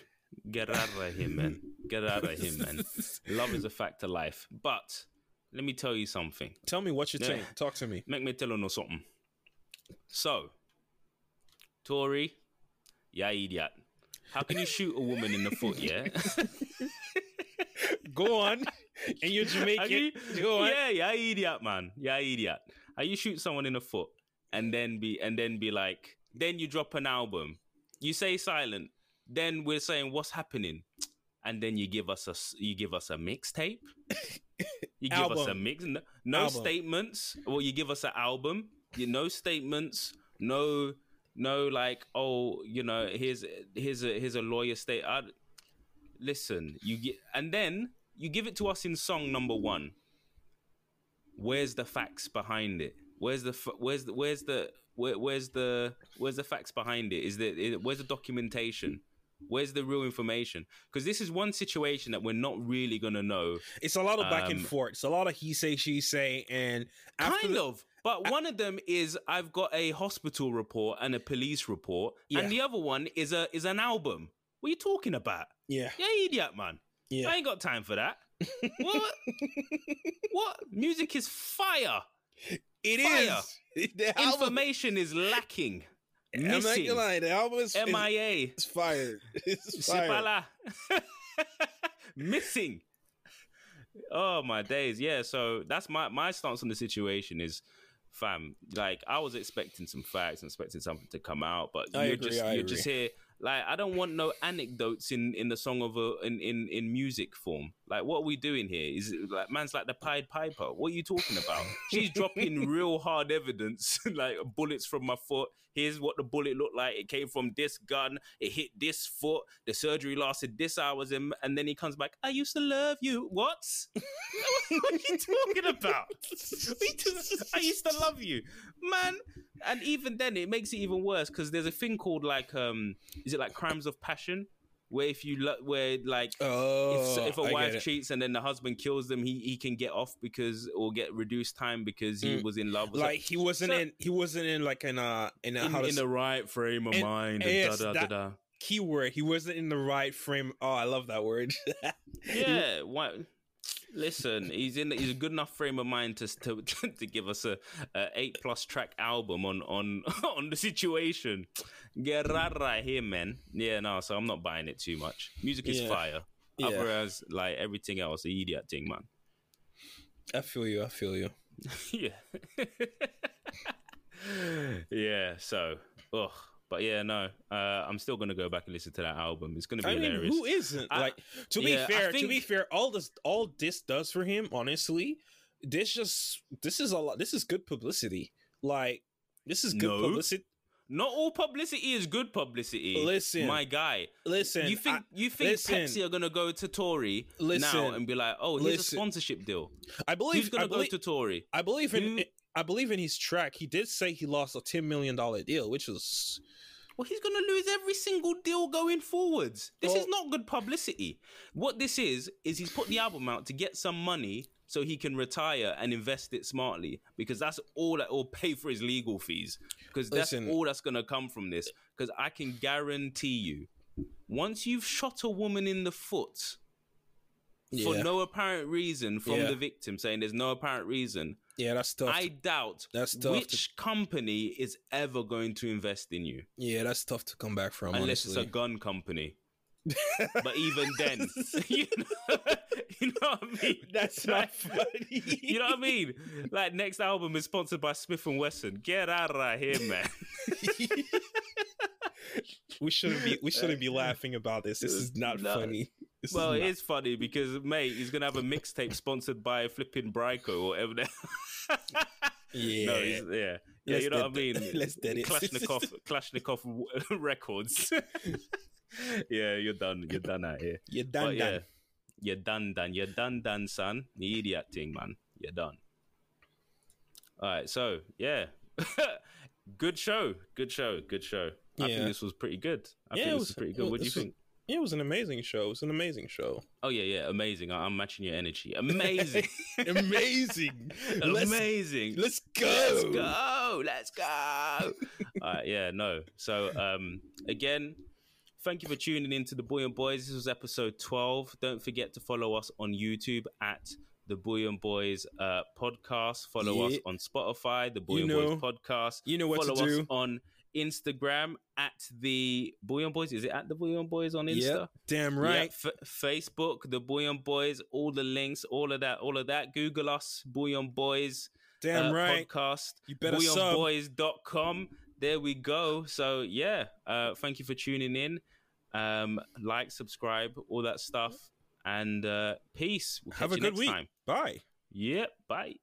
Get out of here, man. Get out of here, man. [LAUGHS] Love is a fact of life. But let me tell you something. Tell me what you Yeah. think. Talk to me. Make me tell you something. So, Tory, yeah, idiot. How can you shoot a woman in the foot, yeah? [LAUGHS] Go on. And you're Jamaican. you- Go on. yeah, yeah, idiot, man. Yeah, idiot. How you shoot someone in the foot and then be and then be like, then you drop an album, you say silent, then we're saying what's happening, and then you give us a you give us a mixtape. You give us a mix, no, no statements. Well, you give us an album. You no statements, no no like oh you know here's here's a here's a lawyer state. I, listen, you get and then you give it to us in song number one. Where's the facts behind it? Where's the where's the where's the where, where's the where's the facts behind it? Is is, where's the documentation? Where's the real information? Because this is one situation that we're not really gonna know. It's a lot of back and Um, forth. It's a lot of he say, she say, and after kind the- of. But [LAUGHS] one of them is I've got a hospital report and a police report, Yeah. and the other one is a is an album. What are you talking about? Yeah, Yeah, idiot, man. yeah. I ain't got time for that. [LAUGHS] what? what? Music is fire. It Fire. is. [LAUGHS] Information is lacking. I'm not Missing. gonna lie. The album is, MIA. is fire. It's fire. Missing. Oh my days. Yeah, so that's my my stance on the situation is fam, like I was expecting some facts and expecting something to come out, but I you're agree, just I you're agree. just here like I don't want no anecdotes in in the song of a in in in music form. Like what are we doing here? Is it like man's like the Pied Piper? What are you talking about? She's dropping [LAUGHS] real hard evidence, [LAUGHS] like bullets from my foot. Here's what the bullet looked like. It came from this gun. It hit this foot. The surgery lasted this hours, and, and then he comes back. I used to love you. What? [LAUGHS] what are you talking about? What are you talking- I used to love you, man. And even then, it makes it even worse because there's a thing called like, um, is it like crimes of passion? Where if you lo- where like Oh, if, if a I wife cheats and then the husband kills them, he, he can get off because or get reduced time because he Mm. was in love. with like he wasn't So- in. He wasn't in like in a in a in, in the right frame of And- mind. and And yes, da, da, that- da, da. keyword. He wasn't in the right frame. Oh, I love that word. [LAUGHS] Yeah, why? Listen, he's in. He's a good enough frame of mind to to, [LAUGHS] to give us a, a eight plus track album on on [LAUGHS] on the situation. Get right, right here, man. Yeah, no. So I'm not buying it too much. Music is Yeah. fire. Yeah. Whereas, like everything else, the idiot thing, man. I feel you. I feel you. [LAUGHS] yeah. yeah. So, ugh. But yeah, no. Uh, I'm still gonna go back and listen to that album. It's gonna be I mean, hilarious. who isn't? I- like to be yeah, fair, to be fair, all this all this does for him, honestly, this just this is a lot. This is good publicity. Like this is good No. publicity. Not all publicity is good publicity. Listen. my guy. Listen, you think I, you think listen. Pepsi are gonna go to Tory now and be like, oh, here's Listen. a sponsorship deal. I believe Who's gonna I believe, go to Tory? I believe in I believe in his track. He did say he lost a ten million dollar deal, which was Well, he's gonna lose every single deal going forwards. This is not good publicity. What this is is he's put the album out to get some money so he can retire and invest it smartly because that's all that will pay for his legal fees because that's Listen. all that's gonna come from this. Because I can guarantee you, once you've shot a woman in the foot for yeah, no apparent reason from Yeah. the victim, saying there's no apparent reason, yeah, that's tough. I doubt That's tough which company is ever going to invest in you yeah, that's tough to come back from. unless honestly. it's a gun company. [LAUGHS] but even then, [LAUGHS] you know, [LAUGHS] you know what I mean. that's Like, not funny. You know what I mean? Like next album is sponsored by Smith and Wesson. Get out of right here, man. We shouldn't be we shouldn't be [LAUGHS] laughing about this. This is not No. funny. [LAUGHS] This well, is not- is funny because mate, he's gonna have a mixtape sponsored by flipping Bryco or whatever. [LAUGHS] yeah. No, yeah, yeah. Let's You know what I mean? let's dead it. Klashnikov, Klashnikov records. yeah, you're done. You're done out here. You're done, But yeah, you're done, done. You're done, done, son. The idiot thing, man. You're done. All right, so yeah, good show, good show, good show. I Yeah. think this was pretty good. I Yeah, think it this was- was pretty good. What do you was- think? Yeah, it was an amazing show. It was an amazing show. Oh yeah, yeah, amazing. I- I'm matching your energy. Amazing, [LAUGHS] amazing. [LAUGHS] Let's, amazing. let's go. Let's go. Let's go. [LAUGHS] All right, yeah, no. So, um, again, thank you for tuning in to the Bouyon Boys. This was episode 12. Don't forget to follow us on YouTube at the Bouyon Boys uh, podcast. Follow us on Spotify, the Boy You and know- Boys podcast. You know what follow to us do. on Instagram at the and Boys. Is it at the and Boys on Insta? Yep. Damn Yeah, right. F- Facebook, the Bouyon Boys, all the links, all of that, all of that. Google us, Bouyon Boys Damn uh, right. podcast, You better sub. bouyonboys.com. There we go. So, yeah, uh, thank you for tuning in. Um, like, subscribe, all that stuff. And uh, peace. We'll Have a good week. time. Bye. Yep, bye.